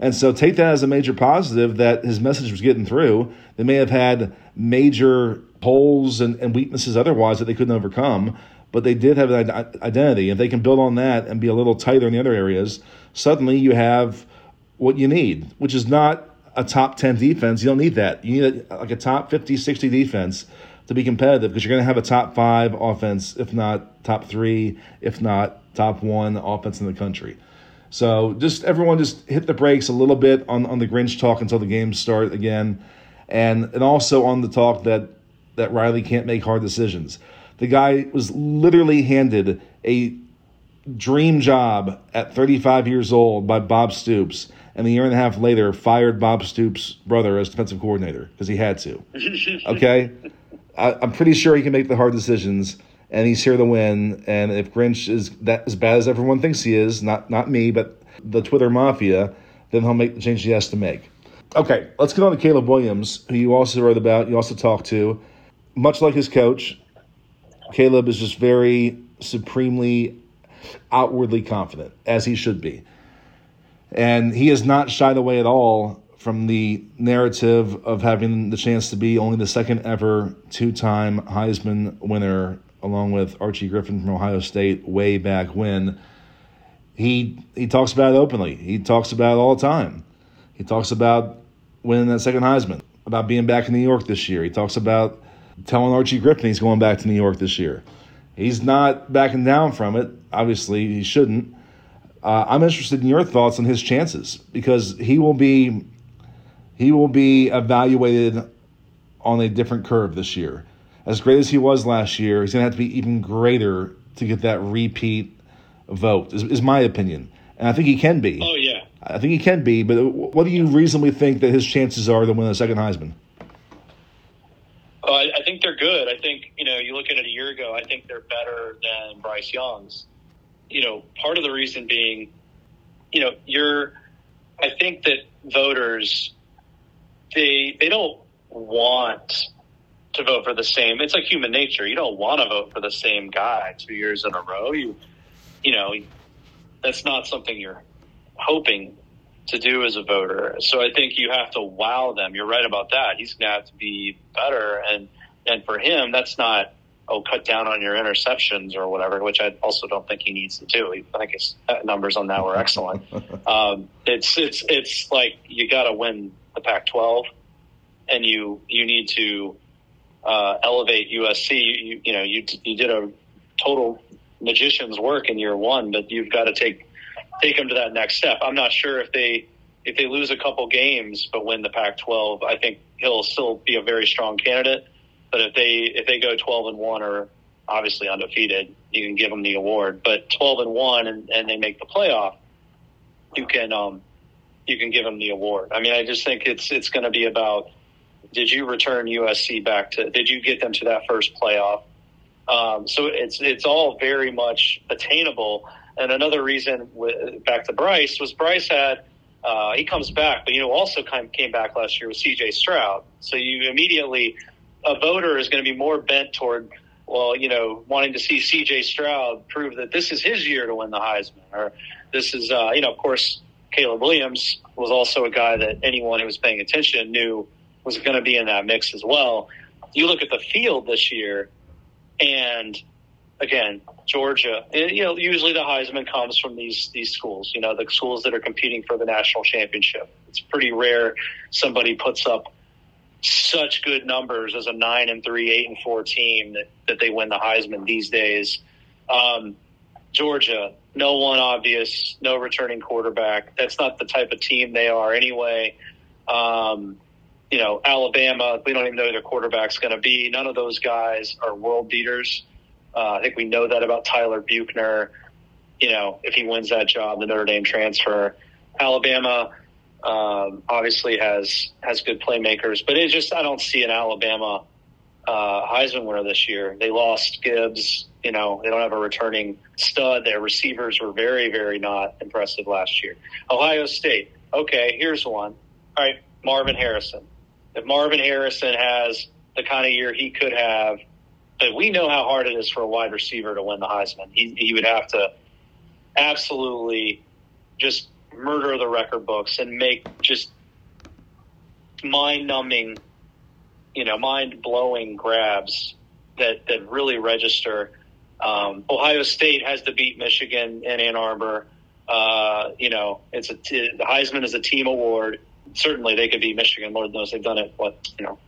And so take that as a major positive that his message was getting through. They may have had major holes and, and weaknesses otherwise that they couldn't overcome, but they did have an identity. If they can build on that and be a little tighter in the other areas, suddenly you have what you need, which is not a top 10 defense. You don't need that. You need a, like a top 50, 60 defense to be competitive because you're going to have a top five offense, if not top three, if not top one offense in the country. So just everyone just hit the brakes a little bit on, on the Grinch talk until the games start again. And and also on the talk that that Riley can't make hard decisions. The guy was literally handed a dream job at 35 years old by Bob Stoops, and a year and a half later fired Bob Stoops' brother as defensive coordinator because he had to. [laughs] Okay, I, I'm pretty sure he can make the hard decisions and he's here to win. And if Grinch is that as bad as everyone thinks he is, not not me, but the Twitter mafia, then he'll make the change he has to make. Okay, let's get on to Caleb Williams, who you also wrote about, you also talked to. Much like his coach, Caleb is just very supremely outwardly confident, as he should be. And he has not shied away at all from the narrative of having the chance to be only the second ever two time Heisman winner along with Archie Griffin from Ohio State way back when. He he talks about it openly. He talks about it all the time. He talks about winning that second Heisman, about being back in New York this year. He talks about telling Archie Griffin he's going back to New York this year. He's not backing down from it. Obviously, he shouldn't. Uh, I'm interested in your thoughts on his chances because he will be he will be evaluated on a different curve this year as great as he was last year, he's going to have to be even greater to get that repeat vote, is, is my opinion. And I think he can be. Oh, yeah. I think he can be, but what do you reasonably think that his chances are to win the second Heisman? Oh, I, I think they're good. I think, you know, you look at it a year ago, I think they're better than Bryce Young's. You know, part of the reason being, you know, you're, I think that voters, they, they don't want to vote for the same. It's like human nature. You don't want to vote for the same guy two years in a row. You, you know, that's not something you're hoping to do as a voter. So I think you have to wow them. You're right about that. He's going to have to be better, and and for him, that's not oh cut down on your interceptions or whatever, which I also don't think he needs to do. I think his numbers on that were excellent. [laughs] um, it's it's it's like you got to win the Pac-12, and you you need to uh, elevate USC. You, you know, you you did a total magician's work in year one, but you've got to take take them to that next step. I'm not sure if they if they lose a couple games but win the Pac-12, I think he'll still be a very strong candidate. But if they if they go 12 and one or obviously undefeated, you can give them the award. But 12 and one and, and they make the playoff, you can um you can give them the award. I mean, I just think it's it's going to be about did you return USC back to? Did you get them to that first playoff? Um, so it's it's all very much attainable. And another reason, back to Bryce, was Bryce had uh, he comes back, but you know also kind of came back last year with C.J. Stroud. So you immediately a voter is going to be more bent toward well, you know, wanting to see C.J. Stroud prove that this is his year to win the Heisman, or this is, uh, you know, of course, Caleb Williams was also a guy that anyone who was paying attention knew was going to be in that mix as well. You look at the field this year, and again, Georgia. You know, usually the Heisman comes from these these schools. You know, the schools that are competing for the national championship. It's pretty rare somebody puts up such good numbers as a nine and three, eight and four team that, that they win the Heisman these days. Um, Georgia, no one obvious, no returning quarterback. That's not the type of team they are anyway. Um, you know, Alabama, we don't even know who their quarterback's going to be. None of those guys are world beaters. Uh, I think we know that about Tyler Buchner. You know, if he wins that job, the Notre Dame transfer. Alabama um, obviously has has good playmakers, but it's just I don't see an Alabama uh, Heisman winner this year. They lost Gibbs. You know, they don't have a returning stud. Their receivers were very, very not impressive last year. Ohio State. Okay, here's one. All right, Marvin Harrison. If Marvin Harrison has the kind of year he could have, but we know how hard it is for a wide receiver to win the Heisman. He, he would have to absolutely just murder the record books and make just mind numbing, you know, mind blowing grabs that, that really register. Um, Ohio State has to beat Michigan and Ann Arbor. Uh, you know, it's a t- the Heisman is a team award. Certainly, they could beat Michigan. Lord knows they've done it. What you know,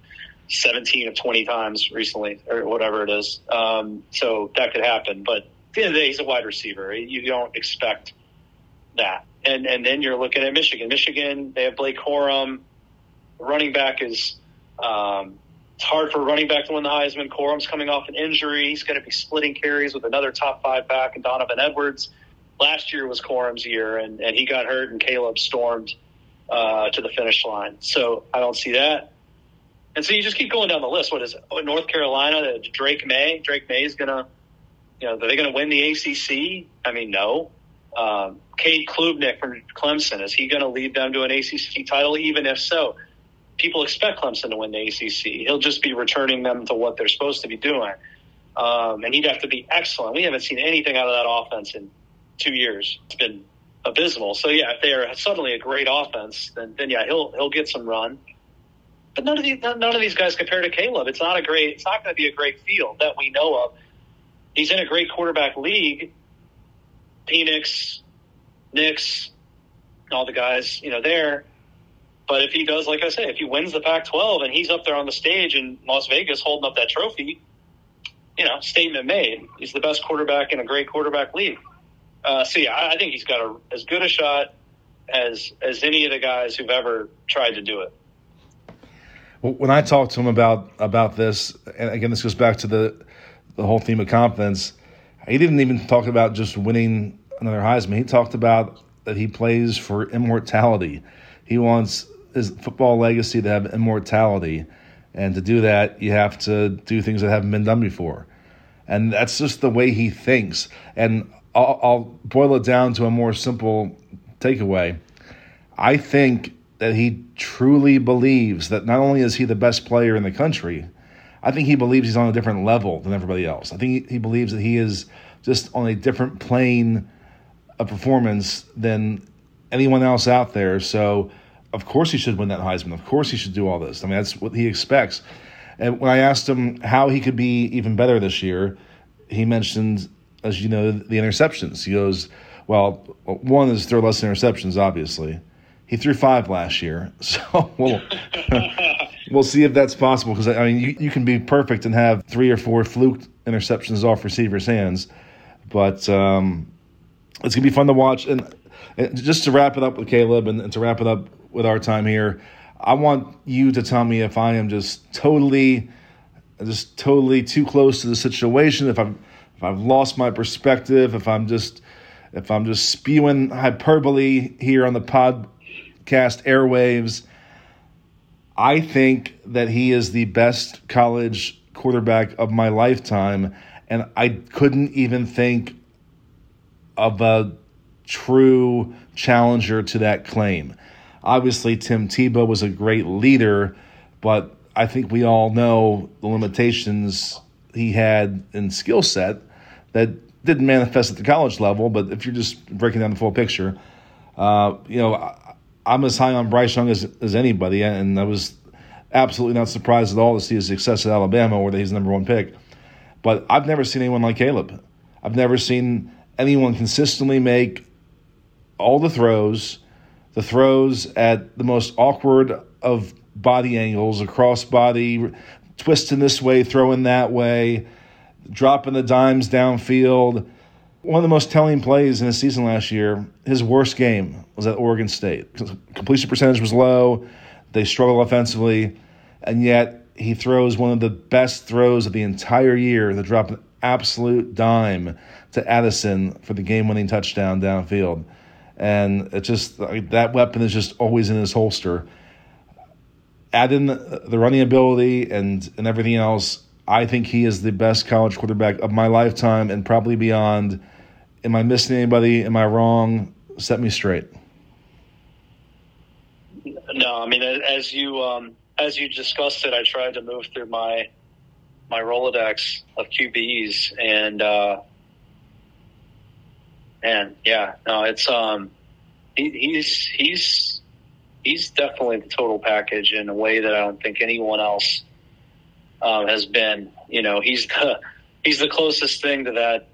17 of 20 times recently, or whatever it is. Um, so that could happen. But at the end of the day, he's a wide receiver. You don't expect that. And and then you're looking at Michigan. Michigan, they have Blake Corum. Running back is um, it's hard for running back to win the Heisman. Corum's coming off an injury. He's going to be splitting carries with another top five back and Donovan Edwards. Last year was Corum's year, and, and he got hurt, and Caleb stormed uh, to the finish line. So I don't see that. And so you just keep going down the list. What is it? Oh, North Carolina? Drake Maye. Drake Maye is going to, you know, are they going to win the ACC? I mean, no. Um, Cade Klubnik from Clemson is he going to lead them to an ACC title? Even if so, people expect Clemson to win the ACC. He'll just be returning them to what they're supposed to be doing, um, and he'd have to be excellent. We haven't seen anything out of that offense in two years. It's been abysmal. So yeah, if they are suddenly a great offense, then then yeah, he'll he'll get some run. But none of these none of these guys compare to Caleb. It's not a great. It's not going to be a great field that we know of. He's in a great quarterback league. Penix, Nix, all the guys, you know, there. But if he does, like I say, if he wins the Pac-12 and he's up there on the stage in Las Vegas holding up that trophy, you know, statement made. He's the best quarterback in a great quarterback league. Uh, so yeah, I think he's got a, as good a shot as as any of the guys who've ever tried to do it when I talked to him about about this, and again, this goes back to the the whole theme of confidence. He didn't even talk about just winning another Heisman. He talked about that he plays for immortality. He wants his football legacy to have immortality, and to do that, you have to do things that haven't been done before, and that's just the way he thinks. And I'll, I'll boil it down to a more simple takeaway. I think that he truly believes that not only is he the best player in the country, I think he believes he's on a different level than everybody else. I think he, believes that he is just on a different plane of performance than anyone else out there. So, of course, he should win that Heisman. Of course, he should do all this. I mean, that's what he expects. And when I asked him how he could be even better this year, he mentioned, as you know, the interceptions. He goes, well, one is throw less interceptions, obviously. He threw five last year, [laughs] so we'll [laughs] we'll see if that's possible. Because I mean, you, you can be perfect and have three or four fluke interceptions off receivers' hands, but um, it's gonna be fun to watch. And, and just to wrap it up with Caleb, and, and to wrap it up with our time here, I want you to tell me if I am just totally, just totally too close to the situation. If I'm I've lost my perspective, if I'm just if I'm just spewing hyperbole here on the podcast airwaves. I think that he is the best college quarterback of my lifetime, and I couldn't even think of a true challenger to that claim. Obviously, Tim Tebow was a great leader, but I think we all know the limitations he had in skill set that didn't manifest at the college level. But if you're just breaking down the full picture, uh, you know, I, I'm as high on Bryce Young as, as anybody, and I was absolutely not surprised at all to see his success at Alabama, where he's the number one pick. But I've never seen anyone like Caleb. I've never seen anyone consistently make all the throws, the throws at the most awkward of body angles, across body, twisting this way, throwing that way, dropping the dimes downfield. One of the most telling plays in his season last year, his worst game was at Oregon State. Completion percentage was low. They struggle offensively, and yet he throws one of the best throws of the entire year to drop an absolute dime to Addison for the game winning touchdown downfield. And it just that weapon is just always in his holster. Add in the running ability and, and everything else. I think he is the best college quarterback of my lifetime and probably beyond. Am I missing anybody? Am I wrong? Set me straight. No, I mean as you um, as you discussed it, I tried to move through my my Rolodex of QBs, and uh, and yeah, no, it's um, he, he's he's he's definitely the total package in a way that I don't think anyone else um, has been. You know, he's the [laughs] he's the closest thing to that.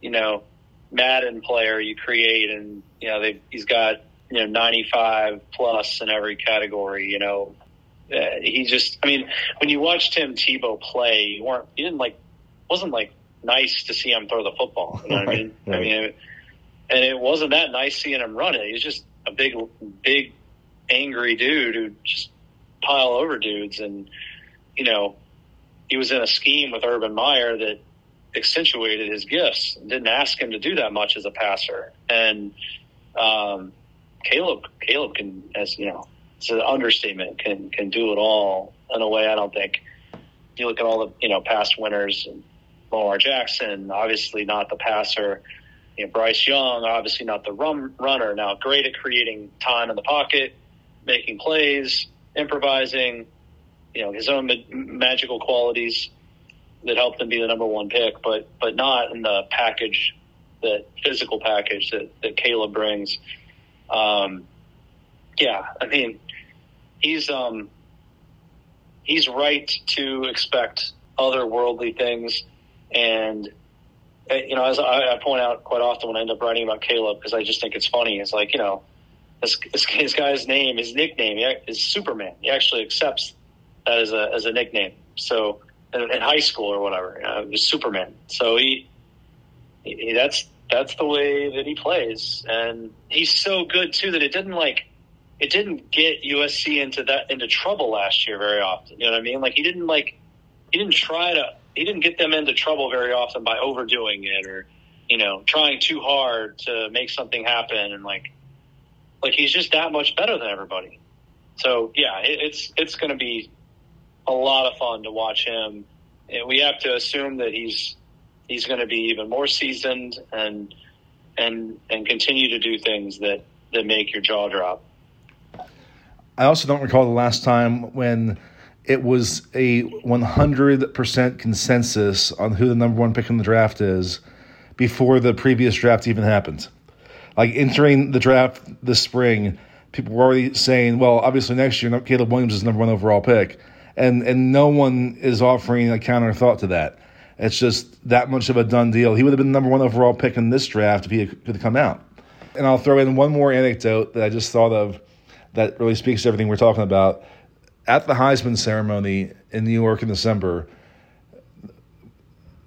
You know, Madden player you create, and you know they he's got you know 95 plus in every category. You know, uh, he just I mean when you watched Tim Tebow play, you weren't you didn't like wasn't like nice to see him throw the football. You know what I mean? [laughs] Right. I mean, and it wasn't that nice seeing him run it. He was just a big, big, angry dude who just pile over dudes, and you know, he was in a scheme with Urban Meyer that accentuated his gifts didn't ask him to do that much as a passer. And um, Caleb, Caleb can, as you know, it's an understatement, can can do it all in a way I don't think. You look at all the you know past winners, Lamar Jackson, obviously not the passer. You know, Bryce Young, obviously not the run, runner. Now, great at creating time in the pocket, making plays, improvising. You know, his own ma- magical qualities that helped him be the number one pick, but but not in the package, the physical package that that Caleb brings. Um, yeah, I mean, he's um, he's right to expect otherworldly things, and uh, you know, as I, I point out quite often when I end up writing about Caleb, because I just think it's funny. It's like you know, this, this, this guy's name, his nickname, is Superman. He actually accepts that as a as a nickname. So in, high school or whatever, you know, it was Superman. So he, he that's that's the way that he plays, and he's so good too that it didn't like it didn't get USC into that into trouble last year very often. You know what I mean? Like he didn't like he didn't try to he didn't get them into trouble very often by overdoing it or you know trying too hard to make something happen and like like he's just that much better than everybody. So yeah, it, it's it's going to be a lot of fun to watch him. And we have to assume that he's he's going to be even more seasoned and and and continue to do things that that make your jaw drop. I also don't recall the last time when it was a 100% consensus on who the number one pick in the draft is before the previous draft even happened. Like entering the draft this spring, people were already saying, well, obviously next year Caleb Williams is number one overall pick. And, and no one is offering a counter thought to that. It's just that much of a done deal. He would have been the number one overall pick in this draft if he could come out. And I'll throw in one more anecdote that I just thought of that really speaks to everything we're talking about at the Heisman ceremony in New York in December,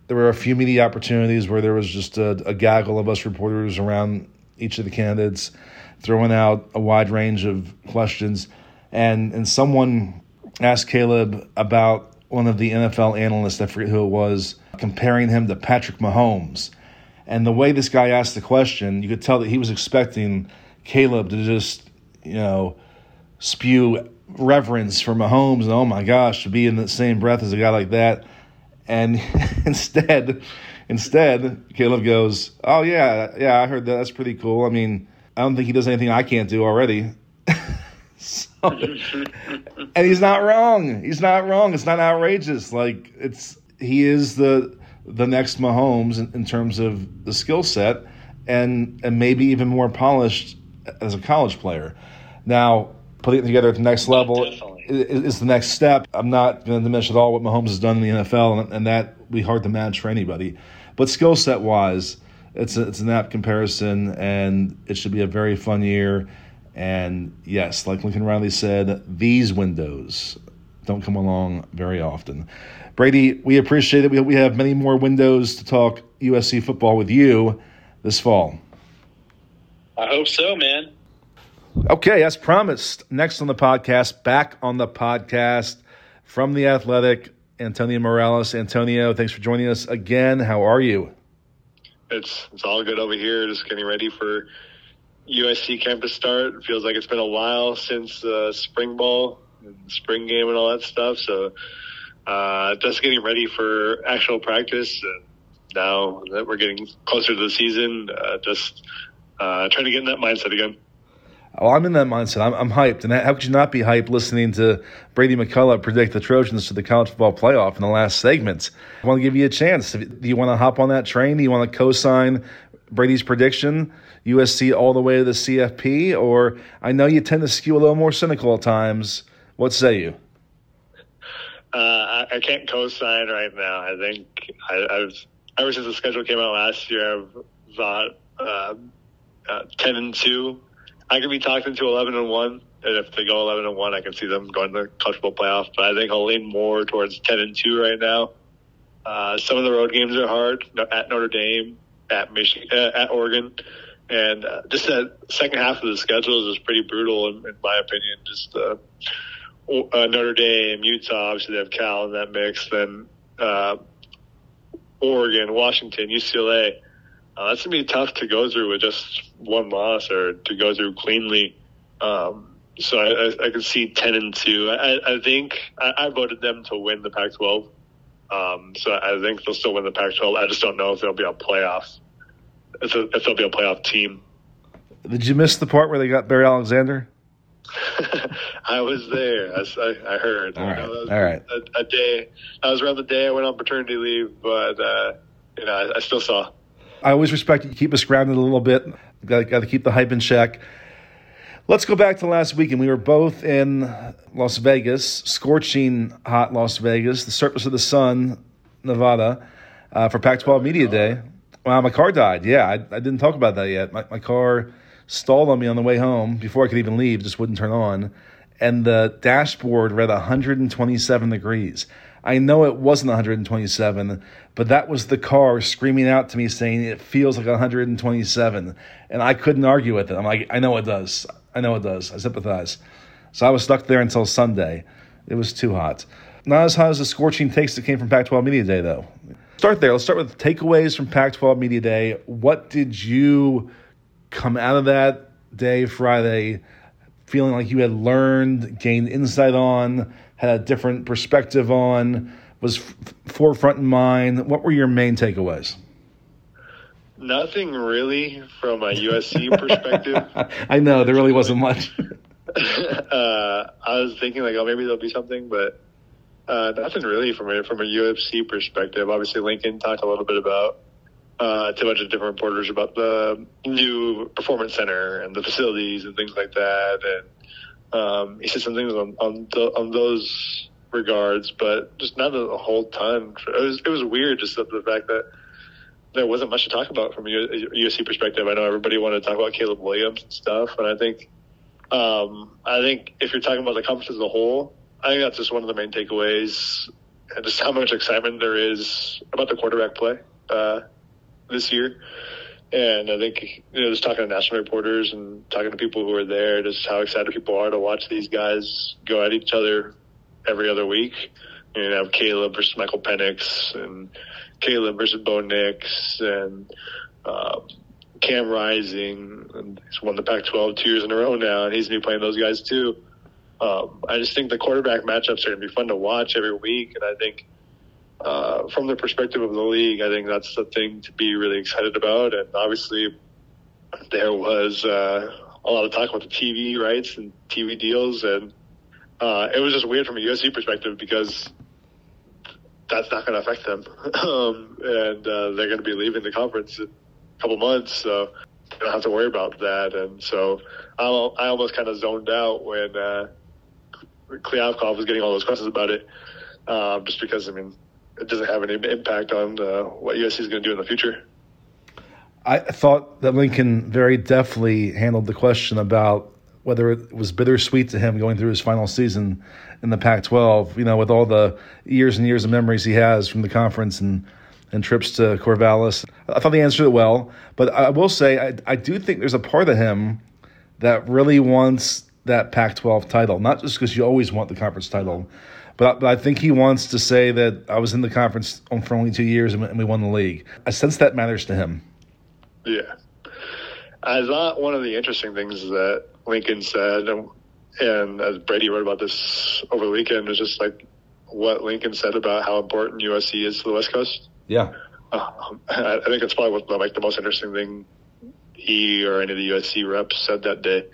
there were a few media opportunities where there was just a, a, gaggle of us reporters around each of the candidates, throwing out a wide range of questions, and and someone asked Caleb about one of the NFL analysts, I forget who it was, comparing him to Patrick Mahomes, and the way this guy asked the question, you could tell that he was expecting Caleb to just you know spew reverence for Mahomes and oh my gosh to be in the same breath as a guy like that, and [laughs] instead, instead Caleb goes, "Oh yeah, yeah, I heard that. That's pretty cool. I mean, I don't think he does anything I can't do already." so, [laughs] [laughs] and he's not wrong. He's not wrong. It's not outrageous. Like it's he is the the next Mahomes in, in terms of the skill set, and and maybe even more polished as a college player. Now, putting it together at the next level oh, is, is, the next step. I'm not going to diminish at all what Mahomes has done in the NFL, and, and that would be hard to match for anybody. But skill set wise, it's a, it's an apt comparison, and it should be a very fun year. And yes, like Lincoln Riley said, these windows don't come along very often. Brady, we appreciate it. We, we have many more windows to talk USC football with you this fall. I hope so, man. Okay, as promised, next on the podcast, back on the podcast from the Athletic, Antonio Morales. Antonio, thanks for joining us again. How are you? It's it's all good over here. Just getting ready for USC campus start. It feels like it's been a while since uh, spring ball, spring game, and all that stuff. So uh, just getting ready for actual practice. And now that we're getting closer to the season, uh, just uh, trying to get in that mindset again. Oh, I'm in that mindset. I'm, I'm hyped. And how could you not be hyped listening to Brady McCollough predict the Trojans to the college football playoff in the last segment? I want to give you a chance. Do you want to hop on that train? Do you want to co sign Brady's prediction, USC all the way to the CFP? Or I know you tend to skew a little more cynical at times. What say you? Uh, I, I, can't co-sign right now. I think I, have ever since the schedule came out last year, I've thought uh, uh, ten and two I could be talking to eleven and one, and if they go eleven and one, I can see them going to the college playoff. But I think I'll lean more towards ten and two right now. Uh, some of the road games are hard at Notre Dame, at Michigan, uh, at Oregon, and uh, just that second half of the schedule is pretty brutal in, in my opinion. Just uh, uh, Notre Dame, Utah, obviously they have Cal in that mix. Then uh, Oregon, Washington, UCLA uh, that's gonna be tough to go through with just one loss or to go through cleanly. Um, so I, I, I can see ten and two. I, I think I, I voted them to win the Pac-12. Um, so I think they'll still win the Pac-12. I just don't know if there'll be a playoff. If, if they'll be a playoff team. Did you miss the part where they got Bear Alexander? [laughs] I was there. I, I heard. All right. All right. A, a, day. I was around the day I went on paternity leave, but uh, you know, I, I still saw. I always respect you. Keep us grounded a little bit. Got, got to keep the hype in check. Let's go back to last weekend. We were both in Las Vegas, scorching hot Las Vegas, the surface of the sun, Nevada, uh, for Pac 12 Media Day. Wow, my car died. Yeah, I, I didn't talk about that yet. My, my car stalled on me on the way home before I could even leave, just wouldn't turn on. And the dashboard read 127 degrees. I know it wasn't 127, but that was the car screaming out to me saying it feels like 127. And I couldn't argue with it. I'm like, I know it does. I know it does. I sympathize. So I was stuck there until Sunday. It was too hot. Not as hot as the scorching takes that came from Pac 12 Media Day, though. Start there. Let's start with takeaways from Pac 12 Media Day. What did you come out of that day, Friday, feeling like you had learned, gained insight on? had a different perspective on, was f- forefront in mind? What were your main takeaways? Nothing really from a USC [laughs] perspective. I know there really wasn't much. [laughs] uh, I was thinking like, oh, maybe there'll be something, but uh, nothing really from a from a USC perspective. Obviously, Lincoln talked a little bit about uh, to a bunch of different reporters about the new performance center and the facilities and things like that, and um, he said some things on on, the, on those regards, but just not a whole ton. It was it was weird just the, the fact that there wasn't much to talk about from a USC perspective. I know everybody wanted to talk about Caleb Williams and stuff, and I think um, I think if you're talking about the conference as a whole, I think that's just one of the main takeaways, and just how much excitement there is about the quarterback play uh, this year. And I think, you know, just talking to national reporters and talking to people who are there, just how excited people are to watch these guys go at each other every other week. You know, have Caleb versus Michael Penix and Caleb versus Bo Nix and um, Cam Rising. And he's won the Pac 12 two years in a row now, and he's to be playing those guys too. Um, I just think the quarterback matchups are going to be fun to watch every week. And I think uh, from the perspective of the league, I think that's the thing to be really excited about. And obviously, there was uh, a lot of talk about the TV rights and TV deals, and uh, it was just weird from a USC perspective because that's not going to affect them, [laughs] um, and uh, they're going to be leaving the conference in a couple months, so they don't have to worry about that. And so I, I almost kind of zoned out when uh, Kliavkoff was getting all those questions about it, uh, just because I mean it doesn't have any impact on uh, what USC is going to do in the future. I thought that Lincoln very deftly handled the question about whether it was bittersweet to him going through his final season in the Pac-12. You know, with all the years and years of memories he has from the conference and and trips to Corvallis. I thought he answered it well, but I will say I, I do think there's a part of him that really wants that Pac-12 title, not just because you always want the conference title, but, but I think he wants to say that I was in the conference for only two years and we won the league. I sense that matters to him. Yeah. I thought one of the interesting things that Lincoln said, and, and as Brady wrote about this over the weekend, was just like what Lincoln said about how important USC is to the West Coast. Yeah. Um, I think it's probably what, like the most interesting thing he or any of the USC reps said that day.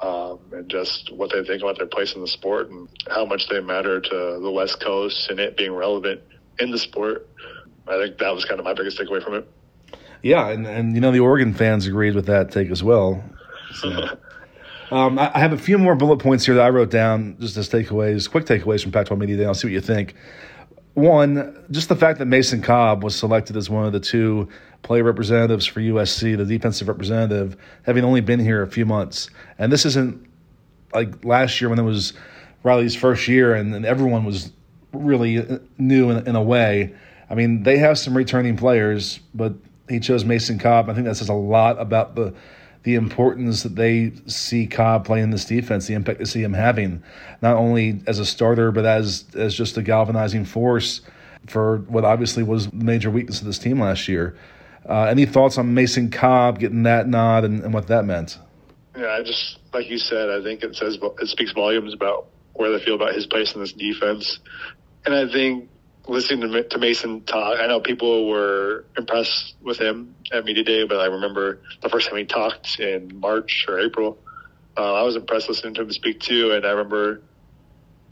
Um, and just what they think about their place in the sport and how much they matter to the West Coast and it being relevant in the sport. I think that was kind of my biggest takeaway from it. Yeah, and, and you know the Oregon fans agreed with that take as well. So. [laughs] um, I, I, have a few more bullet points here that I wrote down just as takeaways, quick takeaways from Pac-12 Media Day. I'll see what you think. One, just the fact that Mason Cobb was selected as one of the two player representatives for USC, the defensive representative, having only been here a few months. And this isn't like last year when it was Riley's first year and, and everyone was really uh, new in, in a way. I mean, they have some returning players, but he chose Mason Cobb. I think that says a lot about the the importance that they see Cobb playing this defense, the impact they see him having, not only as a starter but as as just a galvanizing force for what obviously was the major weakness of this team last year. Uh, any thoughts on Mason Cobb getting that nod and, and what that meant? Yeah, I just like you said, I think it says it speaks volumes about where they feel about his place in this defense, and I think listening to, to Mason talk, I know people were impressed with him at media day, but I remember the first time he talked in March or April. Uh, I was impressed listening to him speak too, and I remember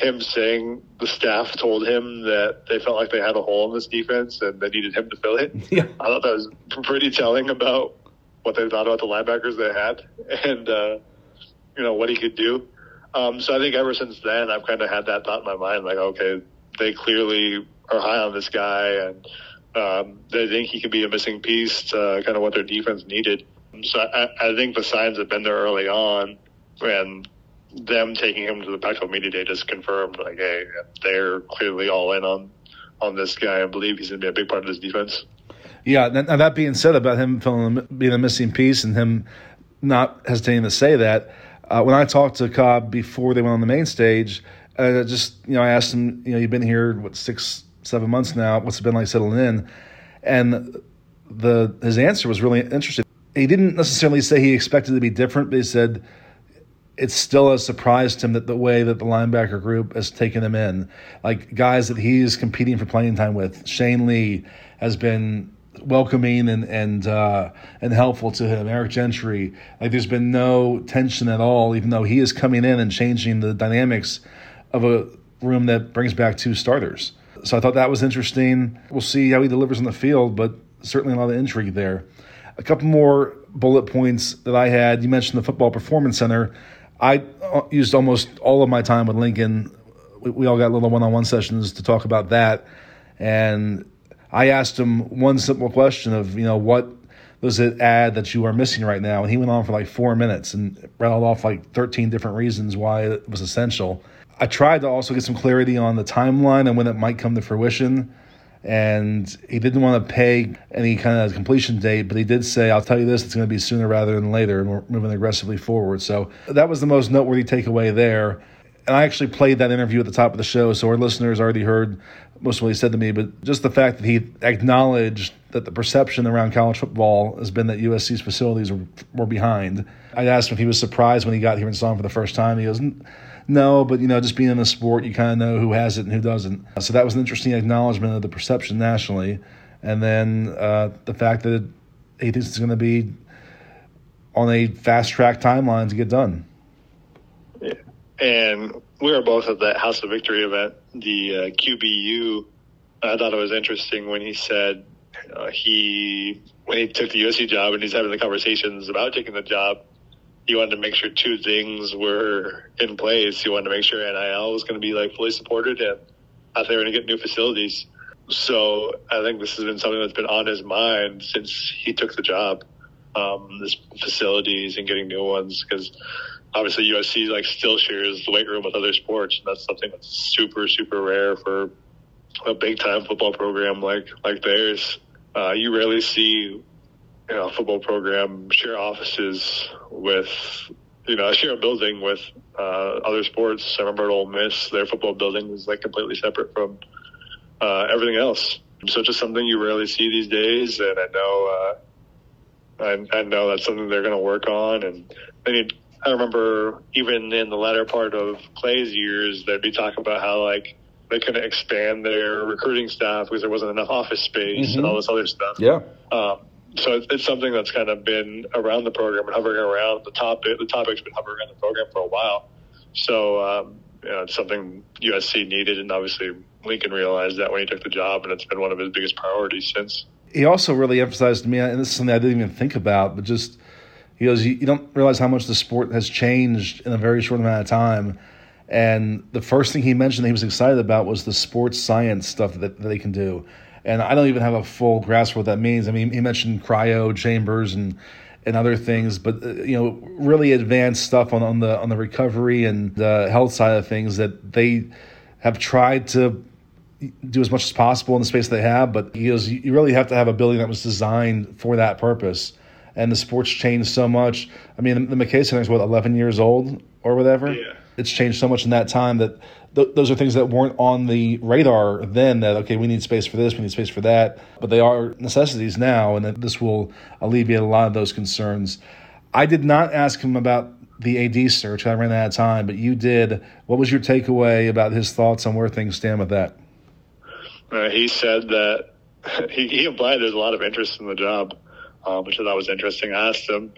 him saying the staff told him that they felt like they had a hole in this defense and they needed him to fill it. [laughs] Yeah. I thought that was pretty telling about what they thought about the linebackers they had [laughs] and uh, you know what he could do. Um, so I think ever since then, I've kind of had that thought in my mind, like, okay, they clearly are high on this guy, and um, they think he could be a missing piece to kind of what their defense needed. So I, I think the signs have been there early on, and them taking him to the Pac-12 media day just confirmed, like, hey, they're clearly all in on on this guy I believe he's going to be a big part of this defense. Yeah, now that being said about him being a missing piece and him not hesitating to say that, uh, when I talked to Cobb before they went on the main stage, uh, just you know, I asked him, you know, you've been here what six seven months now. What's it been like settling in? And the his answer was really interesting. He didn't necessarily say he expected it to be different, but he said it's still a surprise to him that the way that the linebacker group has taken him in, like guys that he's competing for playing time with. Shane Lee has been welcoming and and uh, and helpful to him. Eric Gentry, like there's been no tension at all, even though he is coming in and changing the dynamics of a room that brings back two starters. So I thought that was interesting. We'll see how he delivers on the field, but certainly a lot of intrigue there. A couple more bullet points that I had. You mentioned the Football Performance Center. I uh, used almost all of my time with Lincoln. We, we all got little one on one sessions to talk about that. And I asked him one simple question of, you know, what does it add that you are missing right now? And he went on for like four minutes and rattled off like 13 different reasons why it was essential. I tried to also get some clarity on the timeline and when it might come to fruition. And he didn't want to peg any kind of completion date, but he did say, I'll tell you this, it's going to be sooner rather than later, and we're moving aggressively forward. So that was the most noteworthy takeaway there. And I actually played that interview at the top of the show, so our listeners already heard most of what he said to me, but just the fact that he acknowledged that the perception around college football has been that USC's facilities were, were behind. I asked him if he was surprised when he got here and saw him for the first time. He goes, no, but you know, just being in the sport, you kind of know who has it and who doesn't. So that was an interesting acknowledgement of the perception nationally, and then uh, the fact that he thinks it's going to be on a fast track timeline to get done. Yeah. And we were both at that House of Victory event, the uh, QBU I thought it was interesting when he said uh, he when he took the USC job and he's having the conversations about taking the job, he wanted to make sure two things were in place. He wanted to make sure NIL was going to be like fully supported and that they were going to get new facilities. So I think this has been something that's been on his mind since he took the job. Um, this facilities and getting new ones because obviously USC like still shares the weight room with other sports. And that's something that's super super rare for a big time football program like like theirs. Uh, you rarely see you know, football program share offices with you know share a building with uh, other sports. I remember at Ole Miss, their football building was like completely separate from uh, everything else. So it's just something you rarely see these days, and I know uh, I, I know that's something they're going to work on. And they need. I remember even in the latter part of Clay's years, they'd be talking about how like they couldn't expand their recruiting staff because there wasn't enough office space mm-hmm. and all this other stuff. Yeah. Um, so it's, it's, something that's kind of been around the program and hovering around the topic. The topic's been hovering around the program for a while. So um, you know, it's something USC needed, and obviously Lincoln realized that when he took the job, and it's been one of his biggest priorities since. He also really emphasized to me, and this is something I didn't even think about, but just he goes, you, you don't realize how much the sport has changed in a very short amount of time and the first thing he mentioned that he was excited about was the sports science stuff that, that they can do. And I don't even have a full grasp of what that means. I mean, he mentioned cryo chambers and and other things, but uh, you know, really advanced stuff on, on the on the recovery and the health side of things that they have tried to do as much as possible in the space they have. But he goes, you really have to have a building that was designed for that purpose. And the sports changed so much. I mean, the McKay Center is what eleven years old or whatever. Yeah it's changed so much in that time that th- those are things that weren't on the radar then that okay we need space for this we need space for that. But they are necessities now and that this will alleviate a lot of those concerns. I did not ask him about the ad search. I ran out of time but you did. What was your takeaway about his thoughts on where things stand with that? Uh, he said that [laughs] he, he implied there's a lot of interest in the job um, which i thought was interesting. I asked him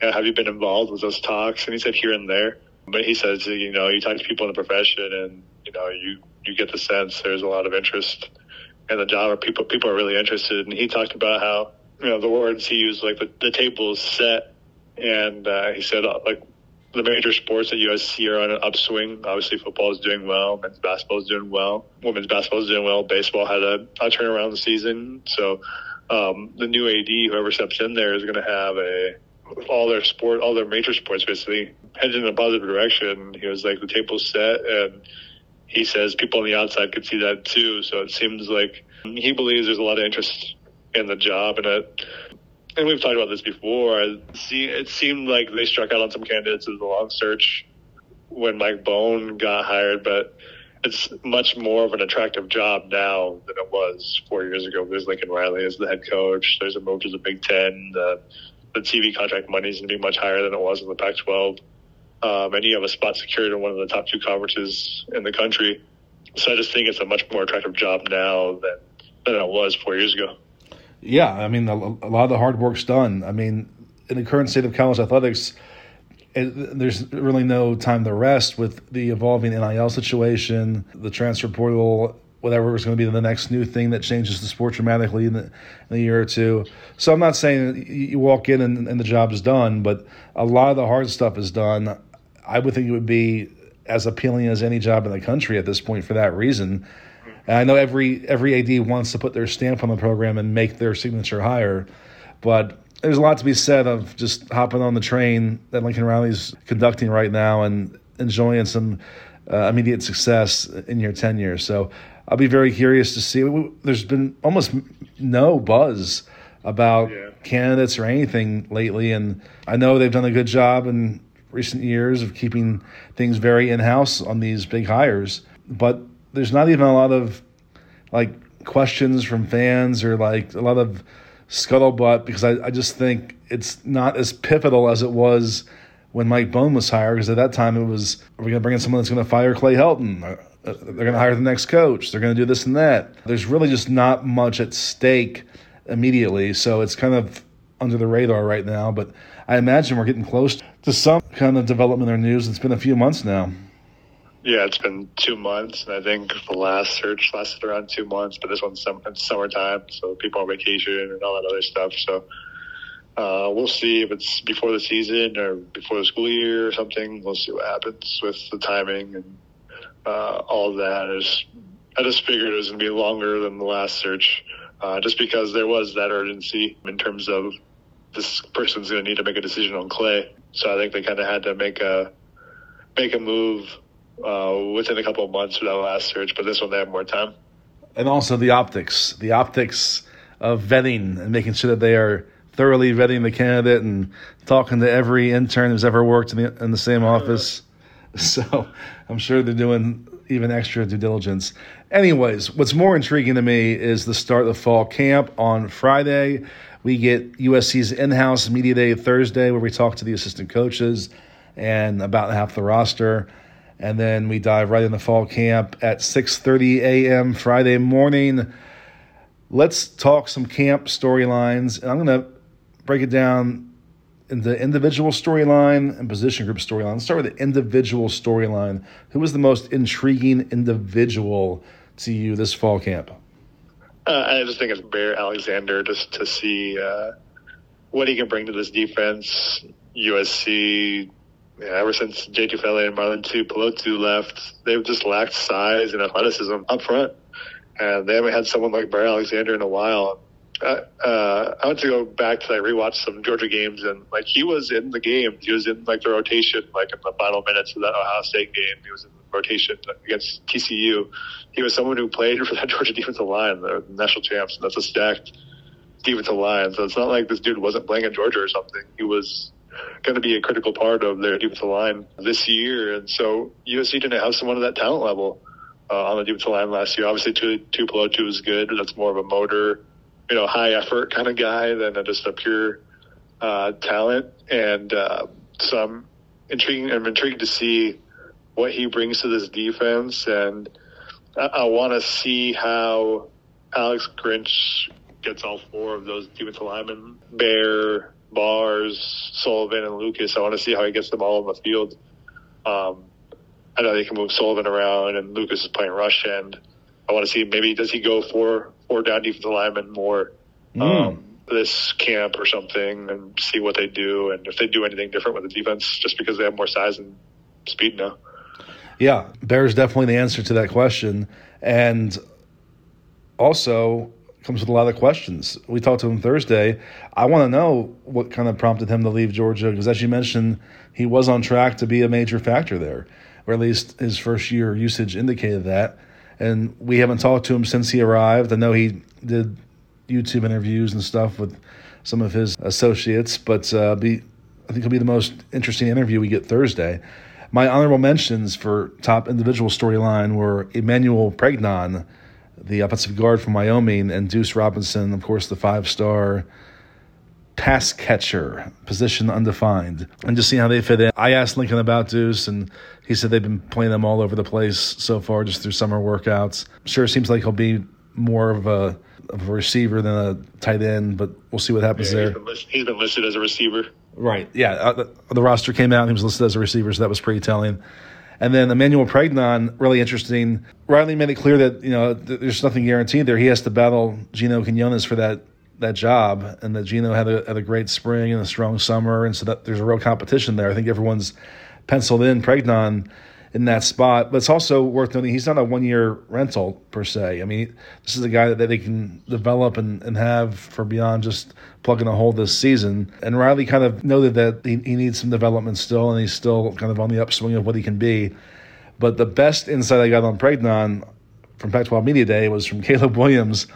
have you been involved with those talks? And he said here and there but he says, you know, you talk to people in the profession, and you know, you you get the sense there's a lot of interest in the job, or people people are really interested. And he talked about how you know the words he used, like the the table is set, and uh, he said uh, like the major sports at USC are on an upswing. Obviously, football is doing well, men's basketball is doing well, women's basketball is doing well, baseball had a, a turnaround season. So um, the new AD, whoever steps in there, is going to have a all their sport, all their major sports basically headed in a positive direction. He was like, the table's set. And he says people on the outside could see that too. So it seems like he believes there's a lot of interest in the job. And it, and we've talked about this before. See, it seemed like they struck out on some candidates as a long search when Mike Bohn got hired, but it's much more of an attractive job now than it was four years ago. There's Lincoln Riley as the head coach. There's a move to the Big Ten. The, the TV contract money is going to be much higher than it was in the Pac-12. Um, and you have a spot secured in one of the top two conferences in the country. So I just think it's a much more attractive job now than than it was four years ago. Yeah, I mean, a, a lot of the hard work's done. I mean, in the current state of college athletics, it, there's really no time to rest with the evolving NIL situation, the transfer portal, whatever is going to be the next new thing that changes the sport dramatically in, the, in a year or two. So I'm not saying you walk in and, and the job is done, but a lot of the hard stuff is done. I would think it would be as appealing as any job in the country at this point for that reason. And I know every every AD wants to put their stamp on the program and make their signature higher, but there's a lot to be said of just hopping on the train that Lincoln Riley's conducting right now and enjoying some uh, immediate success in your tenure. So I'll be very curious to see. There's been almost no buzz about yeah. candidates or anything lately, and I know they've done a good job in recent years of keeping things very in house on these big hires. But there's not even a lot of like questions from fans or like a lot of scuttlebutt because I, I just think it's not as pivotal as it was when Mike Bohn was hired because at that time it was are we going to bring in someone that's going to fire Clay Helton? They're going to hire the next coach. They're going to do this and that. There's really just not much at stake immediately, so it's kind of under the radar right now. But I imagine we're getting close to some kind of development or news. It's been a few months now. Yeah, it's been two months, and I think the last search lasted around two months. But this one's some, it's summertime, so people on vacation and all that other stuff. So uh, we'll see if it's before the season or before the school year or something. We'll see what happens with the timing and uh, all that. Is I just figured it was going to be longer than the last search, uh, just because there was that urgency in terms of this person's going to need to make a decision on Clay. So I think they kind of had to make a make a move uh, within a couple of months for that last search. But this one they have more time. And also the optics, the optics of vetting and making sure that they are thoroughly vetting the candidate and talking to every intern who's ever worked in the, in the same office. [laughs] So I'm sure they're doing even extra due diligence. Anyways, what's more intriguing to me is the start of the fall camp on Friday. We get USC's in-house media day Thursday, where we talk to the assistant coaches and about half the roster, and then we dive right into fall camp at 6:30 a.m. Friday morning. Let's talk some camp storylines, and I'm going to break it down into individual storyline and position group storyline. Let's start with the individual storyline. Who was the most intriguing individual to you this fall camp? Uh, I just think it's Bear Alexander just to see uh, what he can bring to this defense. USC, yeah, ever since Jay Tufele and Marlon Tuipulotu left, they've just lacked size and athleticism up front. And they haven't had someone like Bear Alexander in a while uh, uh, I went to go back to like rewatch some Georgia games and like he was in the game. He was in like the rotation, like in the final minutes of that Ohio State game. He was in the rotation against TCU. He was someone who played [laughs] for that Georgia defensive line, the national champs. And that's a stacked defensive line. So it's not like this dude wasn't playing at Georgia or something. He was going to be a critical part of their defensive line this year. And so USC didn't have someone of that talent level uh, on the defensive line last year. Obviously, Tuipulotu was good, that's more of a motor you know, high effort kind of guy than a, just a pure uh, talent. And uh, so I'm intrigued. I'm intrigued to see what he brings to this defense, and I, I want to see how Alex Grinch gets all four of those defensive linemen: Bear, Barrs, Sullivan, and Lucas. I want to see how he gets them all on the field. Um, I know they can move Sullivan around, and Lucas is playing rush end. I want to see maybe does he go for or down defensive lineman more mm. um, this camp or something and see what they do and if they do anything different with the defense just because they have more size and speed now. Yeah, Bear's definitely the answer to that question. And also comes with a lot of questions. We talked to him Thursday. I want to know what kind of prompted him to leave Georgia because, as you mentioned, he was on track to be a major factor there, or at least his first year usage indicated that and we haven't talked to him since he arrived. I know he did YouTube interviews and stuff with some of his associates, but uh, be I think it'll be the most interesting interview we get Thursday. My honorable mentions for top individual storyline were Emmanuel Pregnon, the offensive guard from Wyoming, and Deuce Robinson, of course, the five star pass catcher, position undefined, and just see how they fit in. I asked Lincoln about Deuce, and he said they've been playing them all over the place so far, just through summer workouts. Sure, seems like he'll be more of a, of a receiver than a tight end, but we'll see what happens yeah, there. He's been, listed, he's been, listed, as a receiver. Right. Yeah. Uh, the, the, roster came out and he was listed as a receiver, so that was pretty telling. And then Emmanuel Pregnon, really interesting. Riley made it clear that you know there's nothing guaranteed there. He has to battle Gino Quinones for that that job, and that Gino had a, had a great spring and a strong summer, and so that there's a real competition there. I think everyone's penciled in Pregnon in that spot, but it's also worth noting he's not a one year rental per se. I mean, this is a guy that, they can develop and, and have for beyond just plugging a hole this season. And Riley kind of noted that he, he needs some development still, and he's still kind of on the upswing of what he can be. But the best insight I got on Pregnon from Pac 12 Media Day was from [laughs] Caleb Williams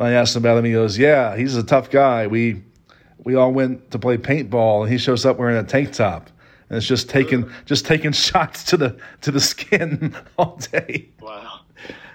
I asked him about him. He goes, "Yeah, he's a tough guy. We we all went to play paintball, and he shows up wearing a tank top, and it's just taking just taking [laughs] shots to the to the skin [laughs] all day." Wow.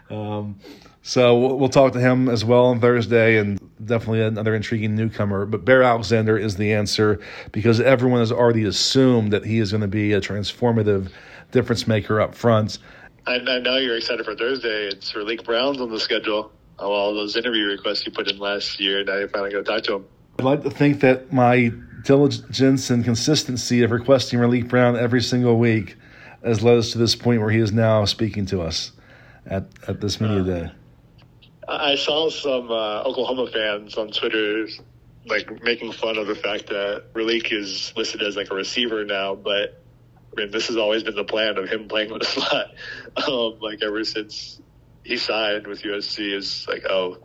Um, so we'll talk to him as well on Thursday, and definitely another intriguing newcomer. But Bear Alexander is the answer because everyone has already assumed that he is going to be a transformative difference maker up front. I, I know you're excited for Thursday. It's Raleek Brown's on the schedule all those interview requests you put in last year. Now you're finally going to talk to him. I'd like to think that my diligence and consistency of requesting Raleek Brown every single week has led us to this point where he is now speaking to us at, at this media day. I saw some uh, Oklahoma fans on Twitter like making fun of the fact that Raleek is listed as like a receiver now, but I mean this has always been the plan of him playing with a slot. [laughs] Um, like ever since he signed with USC, is like oh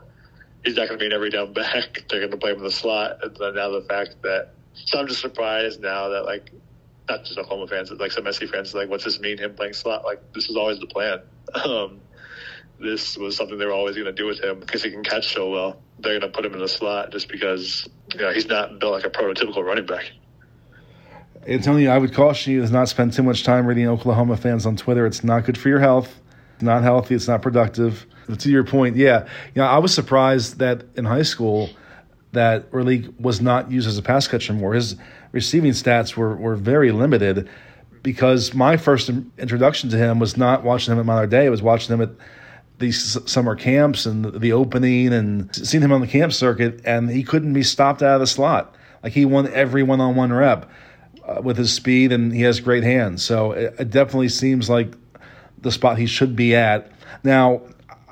he's not going to be an every down back. [laughs] They're going to play him in the slot, and then now the fact that so I'm just surprised now that like not just Oklahoma fans, but like some SC fans, like what's this mean him playing slot? Like this is always the plan. [laughs] Um, this was something they were always going to do with him because he can catch so well. They're going to put him in the slot just because you know he's not built like a prototypical running back. Antonio, I would caution you to not spend too much time reading Oklahoma fans on Twitter. It's not good for your health. Not healthy. It's not productive. But to your point, yeah, you know, I was surprised that in high school that Raleek was not used as a pass catcher more. His receiving stats were were very limited because my first introduction to him was not watching him at Mater Dei. I was watching him at these summer camps and the opening and seeing him on the camp circuit, and he couldn't be stopped out of the slot. Like he won every one on one rep uh, with his speed, and he has great hands. So it, it definitely seems like the spot he should be at. Now,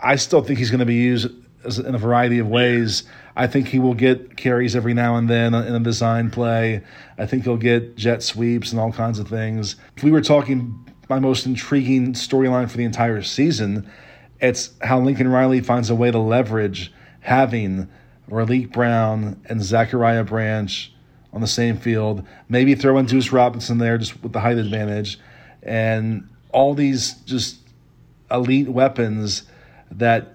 I still think he's going to be used in a variety of ways. I think he will get carries every now and then in a design play. I think he'll get jet sweeps and all kinds of things. If we were talking my most intriguing storyline for the entire season, it's how Lincoln Riley finds a way to leverage having Raleek Brown and Zachariah Branch on the same field. Maybe throw in Deuce Robinson there just with the height advantage. And all these just elite weapons that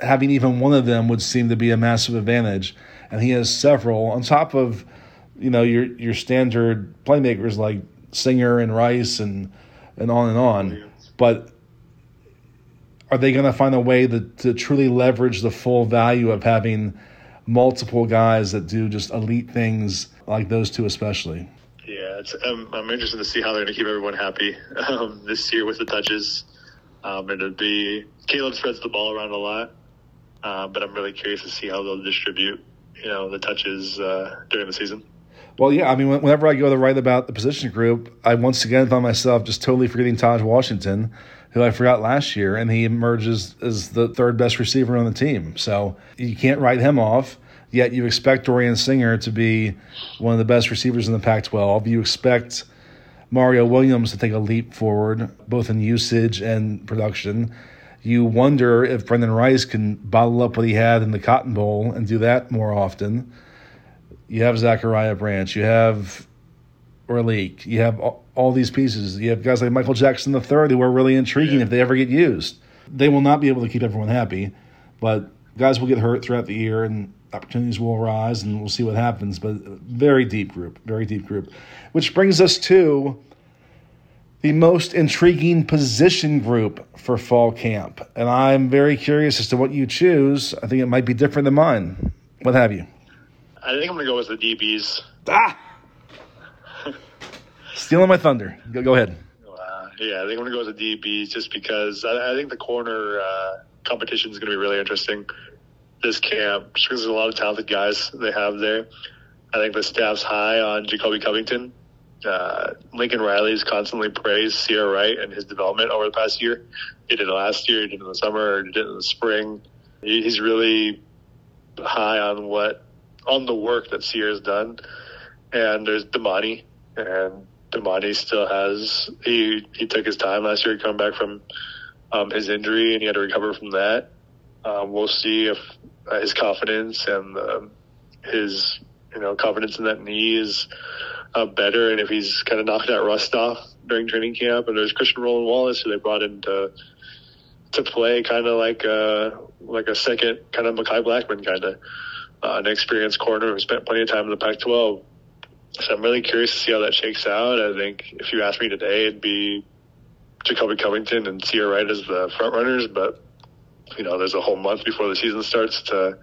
having even one of them would seem to be a massive advantage. And he has several on top of, you know, your your standard playmakers like Singer and Rice and and on and on. But are they going to find a way to, to truly leverage the full value of having multiple guys that do just elite things like those two, especially? Yeah, I'm, I'm interested to see how they're going to keep everyone happy um, this year with the touches. Um, it'll be Caleb spreads the ball around a lot, uh, but I'm really curious to see how they'll distribute, you know, the touches uh, during the season. Well, yeah, I mean, whenever I go to write about the position group, I once again find myself just totally forgetting Taj Washington, who I forgot last year, and he emerges as the third best receiver on the team. So you can't write him off. Yet you expect Dorian Singer to be one of the best receivers in the Pac 12. You expect Mario Williams to take a leap forward, both in usage and production. You wonder if Brendan Rice can bottle up what he had in the Cotton Bowl and do that more often. You have Zachariah Branch. You have Raleek. You have all, all these pieces. You have guys like Michael Jackson III who are really intriguing yeah. if they ever get used. They will not be able to keep everyone happy, but guys will get hurt throughout the year and opportunities will arise and we'll see what happens. But very deep group, very deep group. Which brings us to the most intriguing position group for fall camp. And I'm very curious as to what you choose. I think it might be different than mine. What have you? I think I'm going to go with the DBs. Ah! Stealing my thunder. Go, go ahead. Uh, yeah, I think I'm going to go with the DBs just because I, I think the corner uh, competition is going to be really interesting this camp because there's a lot of talented guys they have there. I think the staff's high on Jacoby Covington. Uh, Lincoln Riley's constantly praised Ceyair Wright and his development over the past year. He did it last year, he did it in the summer, he did it in the spring. He, he's really high on what on the work that has done. And there's Domani, and Domani still has he he took his time last year coming back from um, his injury, and he had to recover from that. Um, we'll see if uh, his confidence and uh, his you know confidence in that knee is uh, better, and if he's kind of knocked that rust off during training camp. And there's Christian Roland Wallace, who they brought in to to play kind of like a like a second kind of Mekhi Blackmon kind of uh, an experienced corner who spent plenty of time in the Pac-12. So I'm really curious to see how that shakes out. I think if you ask me today, it'd be Jacoby Covington and Ceyair Wright as the front runners, but you know, there's a whole month before the season starts to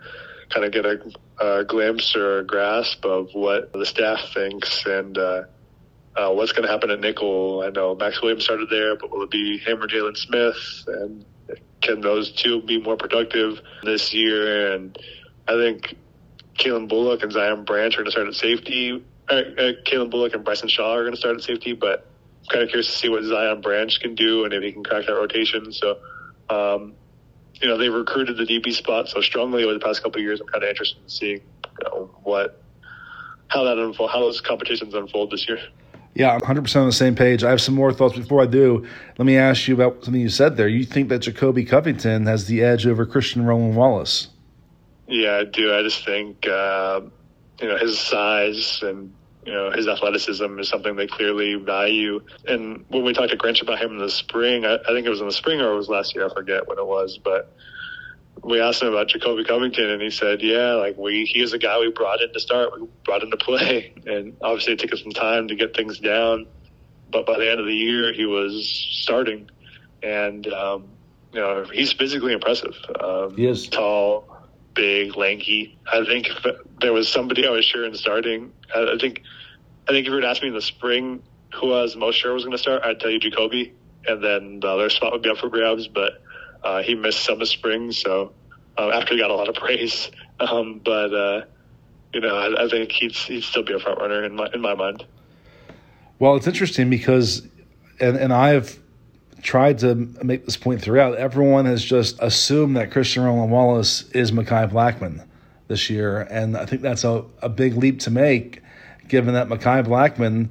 kind of get a, a glimpse or a grasp of what the staff thinks and uh, uh, what's going to happen at nickel. I know Max Williams started there, but will it be him or Jaylon Smith? And can those two be more productive this year? And I think Calen Bullock and Zion Branch are going to start at safety. Uh, uh, Calen Bullock and Bryson Shaw are going to start at safety, but kind of curious to see what Zion Branch can do and if he can crack that rotation. So, um, you know, they recruited the DB spot so strongly over the past couple of years. I'm kind of interested in seeing you know, what how that unfold, how those competitions unfold this year. Yeah, I'm 100% on the same page. I have some more thoughts before I do. Let me ask you about something you said there. You think that Jacoby Covington has the edge over Christian Roland Wallace? Yeah, I do. I just think, uh, you know, his size and, you know, his athleticism is something they clearly value. And when we talked to Grinch about him in the spring, I, I think it was in the spring or it was last year, I forget when it was, but we asked him about Jacoby Covington, and he said, "Yeah, like we he was a guy we brought in to start, we brought in to play, [laughs] and obviously it took us some time to get things down, but by the end of the year he was starting, and um, you know he's physically impressive. Um, he is tall, big, lanky. I think if there was somebody I was sure in starting, I, think I think if you were to ask me in the spring who I was most sure was going to start, I'd tell you Jacoby, and then the other spot would be up for grabs, but." Uh, he missed some of Spring, so uh, after he got a lot of praise, [laughs] um, but uh, you know, I, I, think he'd he'd still be a front runner in my in my mind. Well, it's interesting because, and and I have tried to make this point throughout. Everyone has just assumed that Christian Roland Wallace is Mekhi Blackmon this year, and I think that's a, a big leap to make, given that Mekhi Blackmon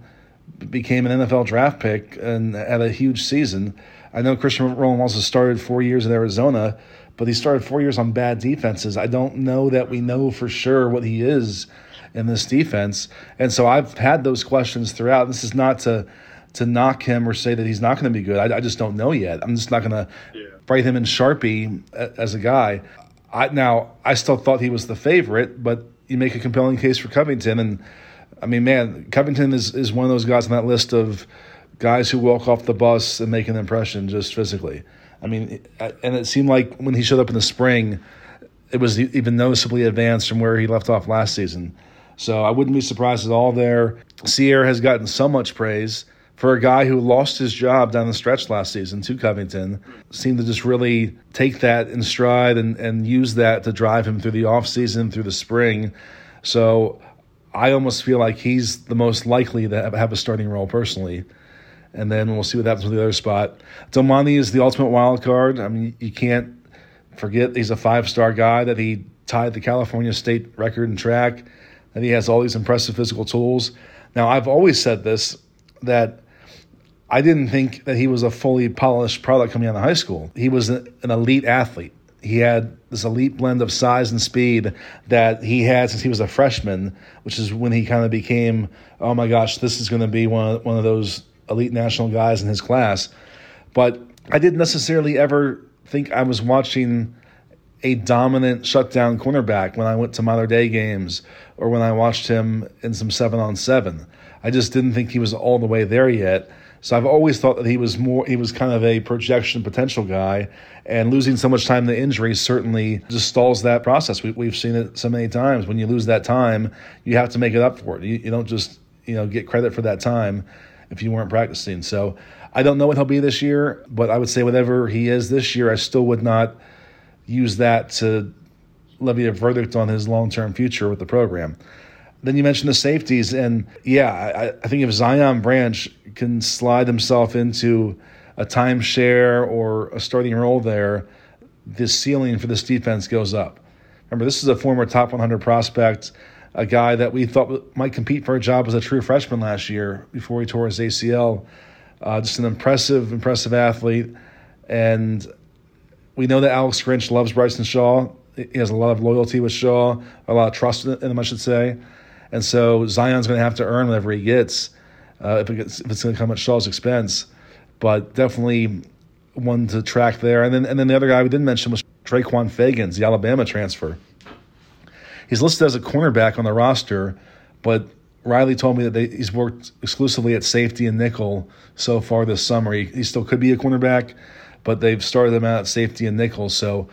became an NFL draft pick and had a huge season. I know Christian Roland also started four years in Arizona, but he started four years on bad defenses. I don't know that we know for sure what he is in this defense. And so I've had those questions throughout. This is not to to knock him or say that he's not going to be good. I, I, just don't know yet. I'm just not going to yeah. write him in Sharpie as a guy. I, now, I still thought he was the favorite, but you make a compelling case for Covington. And I mean, man, Covington is, is one of those guys on that list of guys who walk off the bus and make an impression just physically. I mean, and it seemed like when he showed up in the spring, it was even noticeably advanced from where he left off last season. So I wouldn't be surprised at all there. Ceyair has gotten so much praise for a guy who lost his job down the stretch last season to Covington. Seemed to just really take that in stride and, and use that to drive him through the offseason, through the spring. So I almost feel like he's the most likely to have a starting role personally and then we'll see what happens with the other spot. Domani is the ultimate wild card. I mean, you can't forget he's a five star guy, that he tied the California state record in track, that he has all these impressive physical tools. Now, I've always said this that I didn't think that he was a fully polished product coming out of high school. He was an elite athlete. He had this elite blend of size and speed that he had since he was a freshman, which is when he kind of became, oh my gosh, this is going to be one of, one of those elite national guys in his class. But I didn't necessarily ever think I was watching a dominant shutdown cornerback when I went to Mater Dei games or when I watched him in some seven on seven. I just didn't think he was all the way there yet. So I've always thought that he was more he was kind of a projection potential guy, and losing so much time to injury certainly just stalls that process. We, have seen it so many times. When you lose that time, you have to make it up for it. You, you don't just you know get credit for that time if you weren't practicing. So I don't know what he'll be this year, but I would say whatever he is this year, I still would not use that to levy a verdict on his long term future with the program. Then you mentioned the safeties, and yeah, I, I think if Zion Branch can slide himself into a timeshare or a starting role there, the ceiling for this defense goes up. Remember, this is a former top 100 prospect a guy that we thought might compete for a job as a true freshman last year before he tore his ACL. Uh, just an impressive, impressive athlete. And we know that Alex Grinch loves Bryson Shaw. He has a lot of loyalty with Shaw, a lot of trust in him, I should say. And so Zion's going to have to earn whatever he gets uh, if, it gets, if it's going to come at Shaw's expense. But definitely one to track there. And then, and then the other guy we didn't mention was Traquan Fegans, the Alabama transfer. He's listed as a cornerback on the roster, but Riley told me that they, he's worked exclusively at safety and nickel so far this summer. He, he, still could be a cornerback, but they've started him out at safety and nickel. So,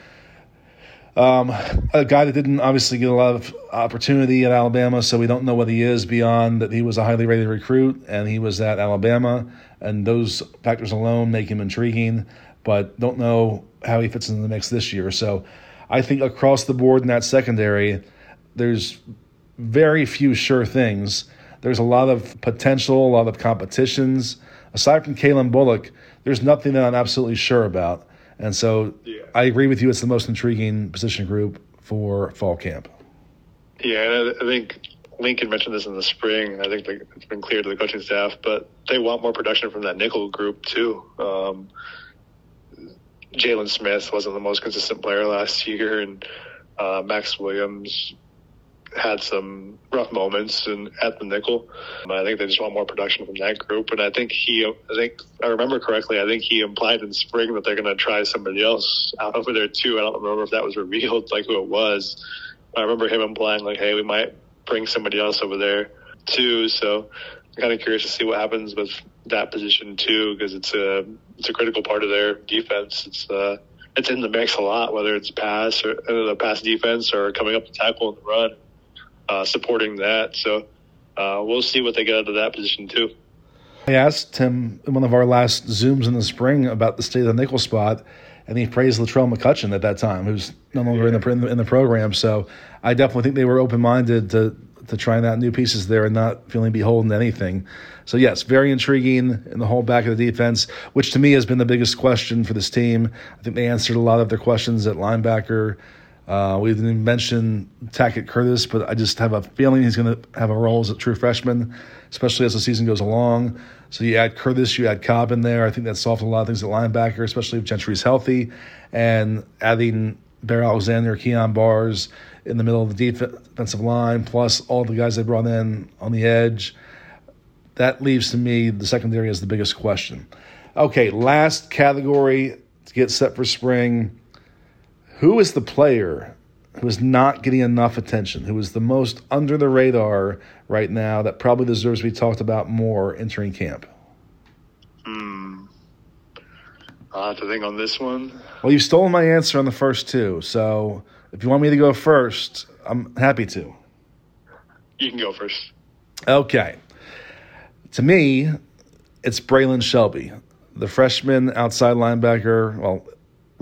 um, a guy that didn't obviously get a lot of opportunity at Alabama, so we don't know what he is beyond that he was a highly rated recruit and he was at Alabama, and those factors alone make him intriguing, but don't know how he fits into the mix this year. So, I think across the board in that secondary there's very few sure things. There's a lot of potential, a lot of competitions, aside from Calen Bullock, there's nothing that I'm absolutely sure about. And so yeah. I agree with you. It's the most intriguing position group for fall camp. Yeah, and I think Lincoln mentioned this in the spring. I think it's been clear to the coaching staff, but they want more production from that nickel group too. Um, Jalen Smith wasn't the most consistent player last year, and uh, Max Williams had some rough moments and at the nickel. I think they just want more production from that group. And I think he, I think I remember correctly. I think he implied in spring that they're going to try somebody else out over there too. I don't remember if that was revealed, like who it was. I remember him implying like, "Hey, we might bring somebody else over there too." So I'm kind of curious to see what happens with that position too, because it's a it's a critical part of their defense. It's uh it's in the mix a lot, whether it's pass or uh, the pass defense or coming up to tackle and the run uh, supporting that. So uh, we'll see what they get out of that position too. I asked him in one of our last Zooms in the spring about the state of the nickel spot, and he praised Latrell McCutcheon at that time, who's no longer in the in the, in the program. So I definitely think they were open minded to to trying out new pieces there and not feeling beholden to anything. So yes, very intriguing in the whole back of the defense, which to me has been the biggest question for this team. I think they answered a lot of their questions at linebacker uh, we didn't mention Tackett Curtis, but I just have a feeling he's going to have a role as a true freshman, especially as the season goes along. So you add Curtis, you add Cobb in there. I think that solves a lot of things at linebacker, especially if Gentry's healthy. And adding Bear Alexander, Kyon Barrs in the middle of the defensive line, plus all the guys they brought in on the edge. That leaves to me the secondary as the biggest question. Okay, last category to get set for spring who is the player who is not getting enough attention, who is the most under the radar right now that probably deserves to be talked about more entering camp? Hmm. i have to think on this one. Well, you've stolen my answer on the first two, so if you want me to go first, I'm happy to. You can go first. Okay. To me, it's Braylon Shelby, the freshman outside linebacker. Well,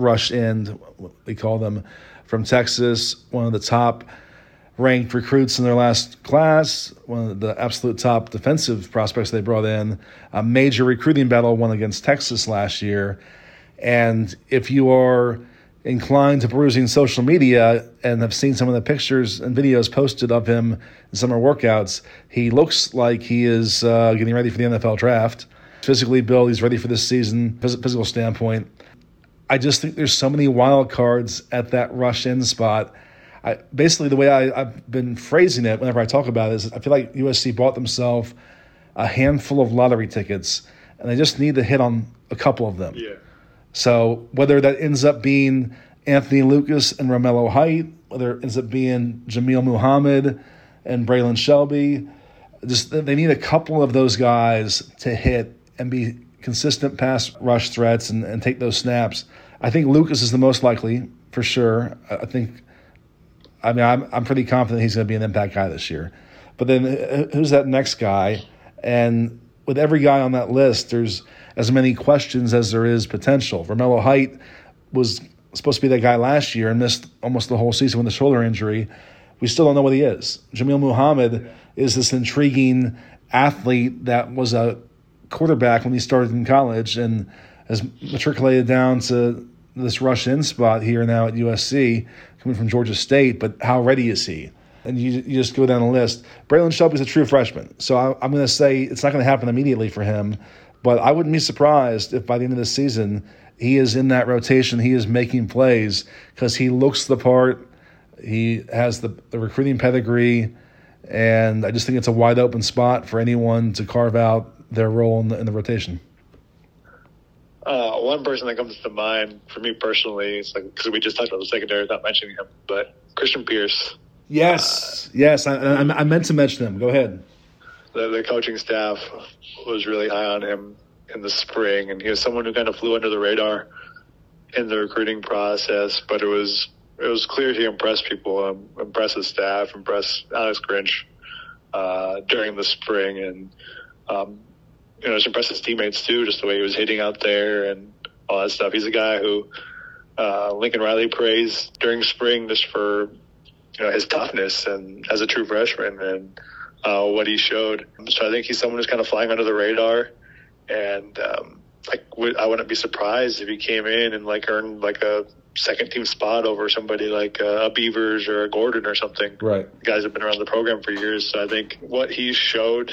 rush end, we call them, from Texas, one of the top ranked recruits in their last class, one of the absolute top defensive prospects they brought in, a major recruiting battle won against Texas last year. And if you are inclined to perusing social media and have seen some of the pictures and videos posted of him in summer workouts, he looks like he is uh, getting ready for the NFL draft. Physically built, he's ready for this season, physical standpoint. I just think there's so many wild cards at that rush end spot. I, basically, the way I, have been phrasing it whenever I talk about it is I feel like USC bought themselves a handful of lottery tickets, and they just need to hit on a couple of them. Yeah. So whether that ends up being Anthony Lucas and Romello Height, whether it ends up being Jameel Muhammad and Braylon Shelby, just they need a couple of those guys to hit and be consistent pass rush threats and, and take those snaps. I think Lucas is the most likely for sure. I think, I mean, I'm, I'm pretty confident he's going to be an impact guy this year. But then uh, who's that next guy? And with every guy on that list, there's as many questions as there is potential. Romello Height was supposed to be that guy last year and missed almost the whole season with a shoulder injury. We still don't know what he is. Jameel Muhammad is this intriguing athlete that was a quarterback when he started in college and has matriculated down to this rush end spot here now at USC, coming from Georgia State. But how ready is he? And you, you just go down the list. Braylon Shelby's a true freshman, so I, I'm going to say it's not going to happen immediately for him. But I wouldn't be surprised if by the end of the season he is in that rotation. He is making plays because he looks the part. He has the, the recruiting pedigree, and I just think it's a wide open spot for anyone to carve out their role in the, in the rotation. Uh, one person that comes to mind for me personally is like because we just talked about the secondary without mentioning him, but Christian Pierce. Yes, uh, yes, I, I, I, meant to mention him. Go ahead. The, the coaching staff was really high on him in the spring, and he was someone who kind of flew under the radar in the recruiting process. But it was it was clear he impressed people, um, impressed his staff, impressed Alex Grinch uh, during the spring, and um, you know, just impressed his teammates too, just the way he was hitting out there and all that stuff. He's a guy who uh, Lincoln Riley praised during spring just for you know his toughness and as a true freshman and uh, what he showed. So I think he's someone who's kind of flying under the radar and um, like I wouldn't be surprised if he came in and like earned like a second team spot over somebody like uh, a Beavers or a Gordon or something. Right. Guys have been around the program for years, so I think what he showed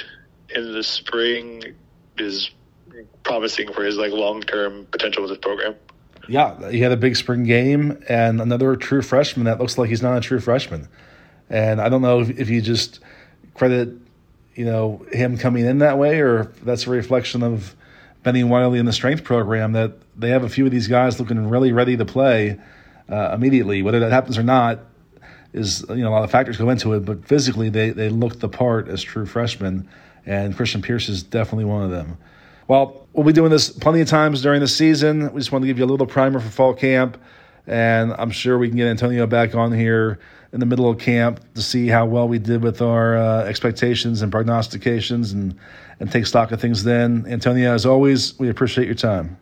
in the spring is promising for his like long term potential with this program. Yeah, he had a big spring game and another true freshman that looks like he's not a true freshman. And I don't know if, if you just credit, you know, him coming in that way or that's a reflection of Bennie Wylie and the strength program that they have a few of these guys looking really ready to play uh, immediately. Whether that happens or not is, you know, a lot of factors go into it, but physically they, they look the part as true freshmen, and Christian Pierce is definitely one of them. Well, we'll be doing this plenty of times during the season. We just want to give you a little primer for fall camp, and I'm sure we can get Antonio back on here in the middle of camp to see how well we did with our uh, expectations and prognostications and, and take stock of things then. Antonio, as always, we appreciate your time.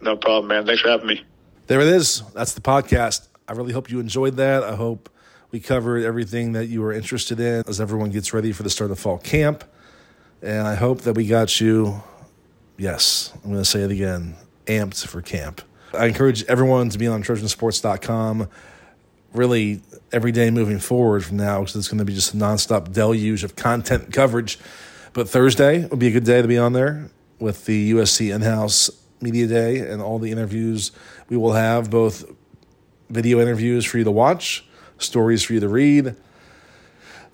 No problem, man. Thanks for having me. There it is. That's the podcast. I really hope you enjoyed that. I hope we covered everything that you were interested in as everyone gets ready for the start of fall camp. And I hope that we got you yes, I'm going to say it again, amped for camp. I encourage everyone to be on trojansports.com really every day moving forward from now because it's going to be just a nonstop deluge of content coverage. But Thursday would be a good day to be on there with the USC in house media day and all the interviews we will have, both video interviews for you to watch, stories for you to read,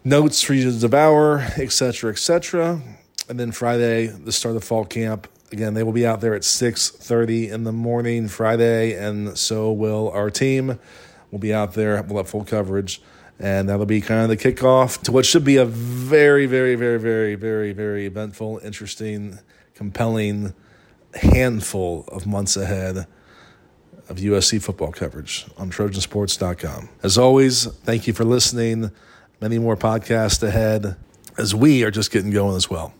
notes for you to devour, etc., etc. And then Friday, the start of fall camp, Again, they will be out there at 6:30 in the morning Friday, and so will our team. We'll be out there. We'll have full coverage, and that'll be kind of the kickoff to what should be a very, very, very, very, very, very eventful, interesting, compelling handful of months ahead of USC football coverage on Trojansports.com. As always, thank you for listening. Many more podcasts ahead as we are just getting going as well.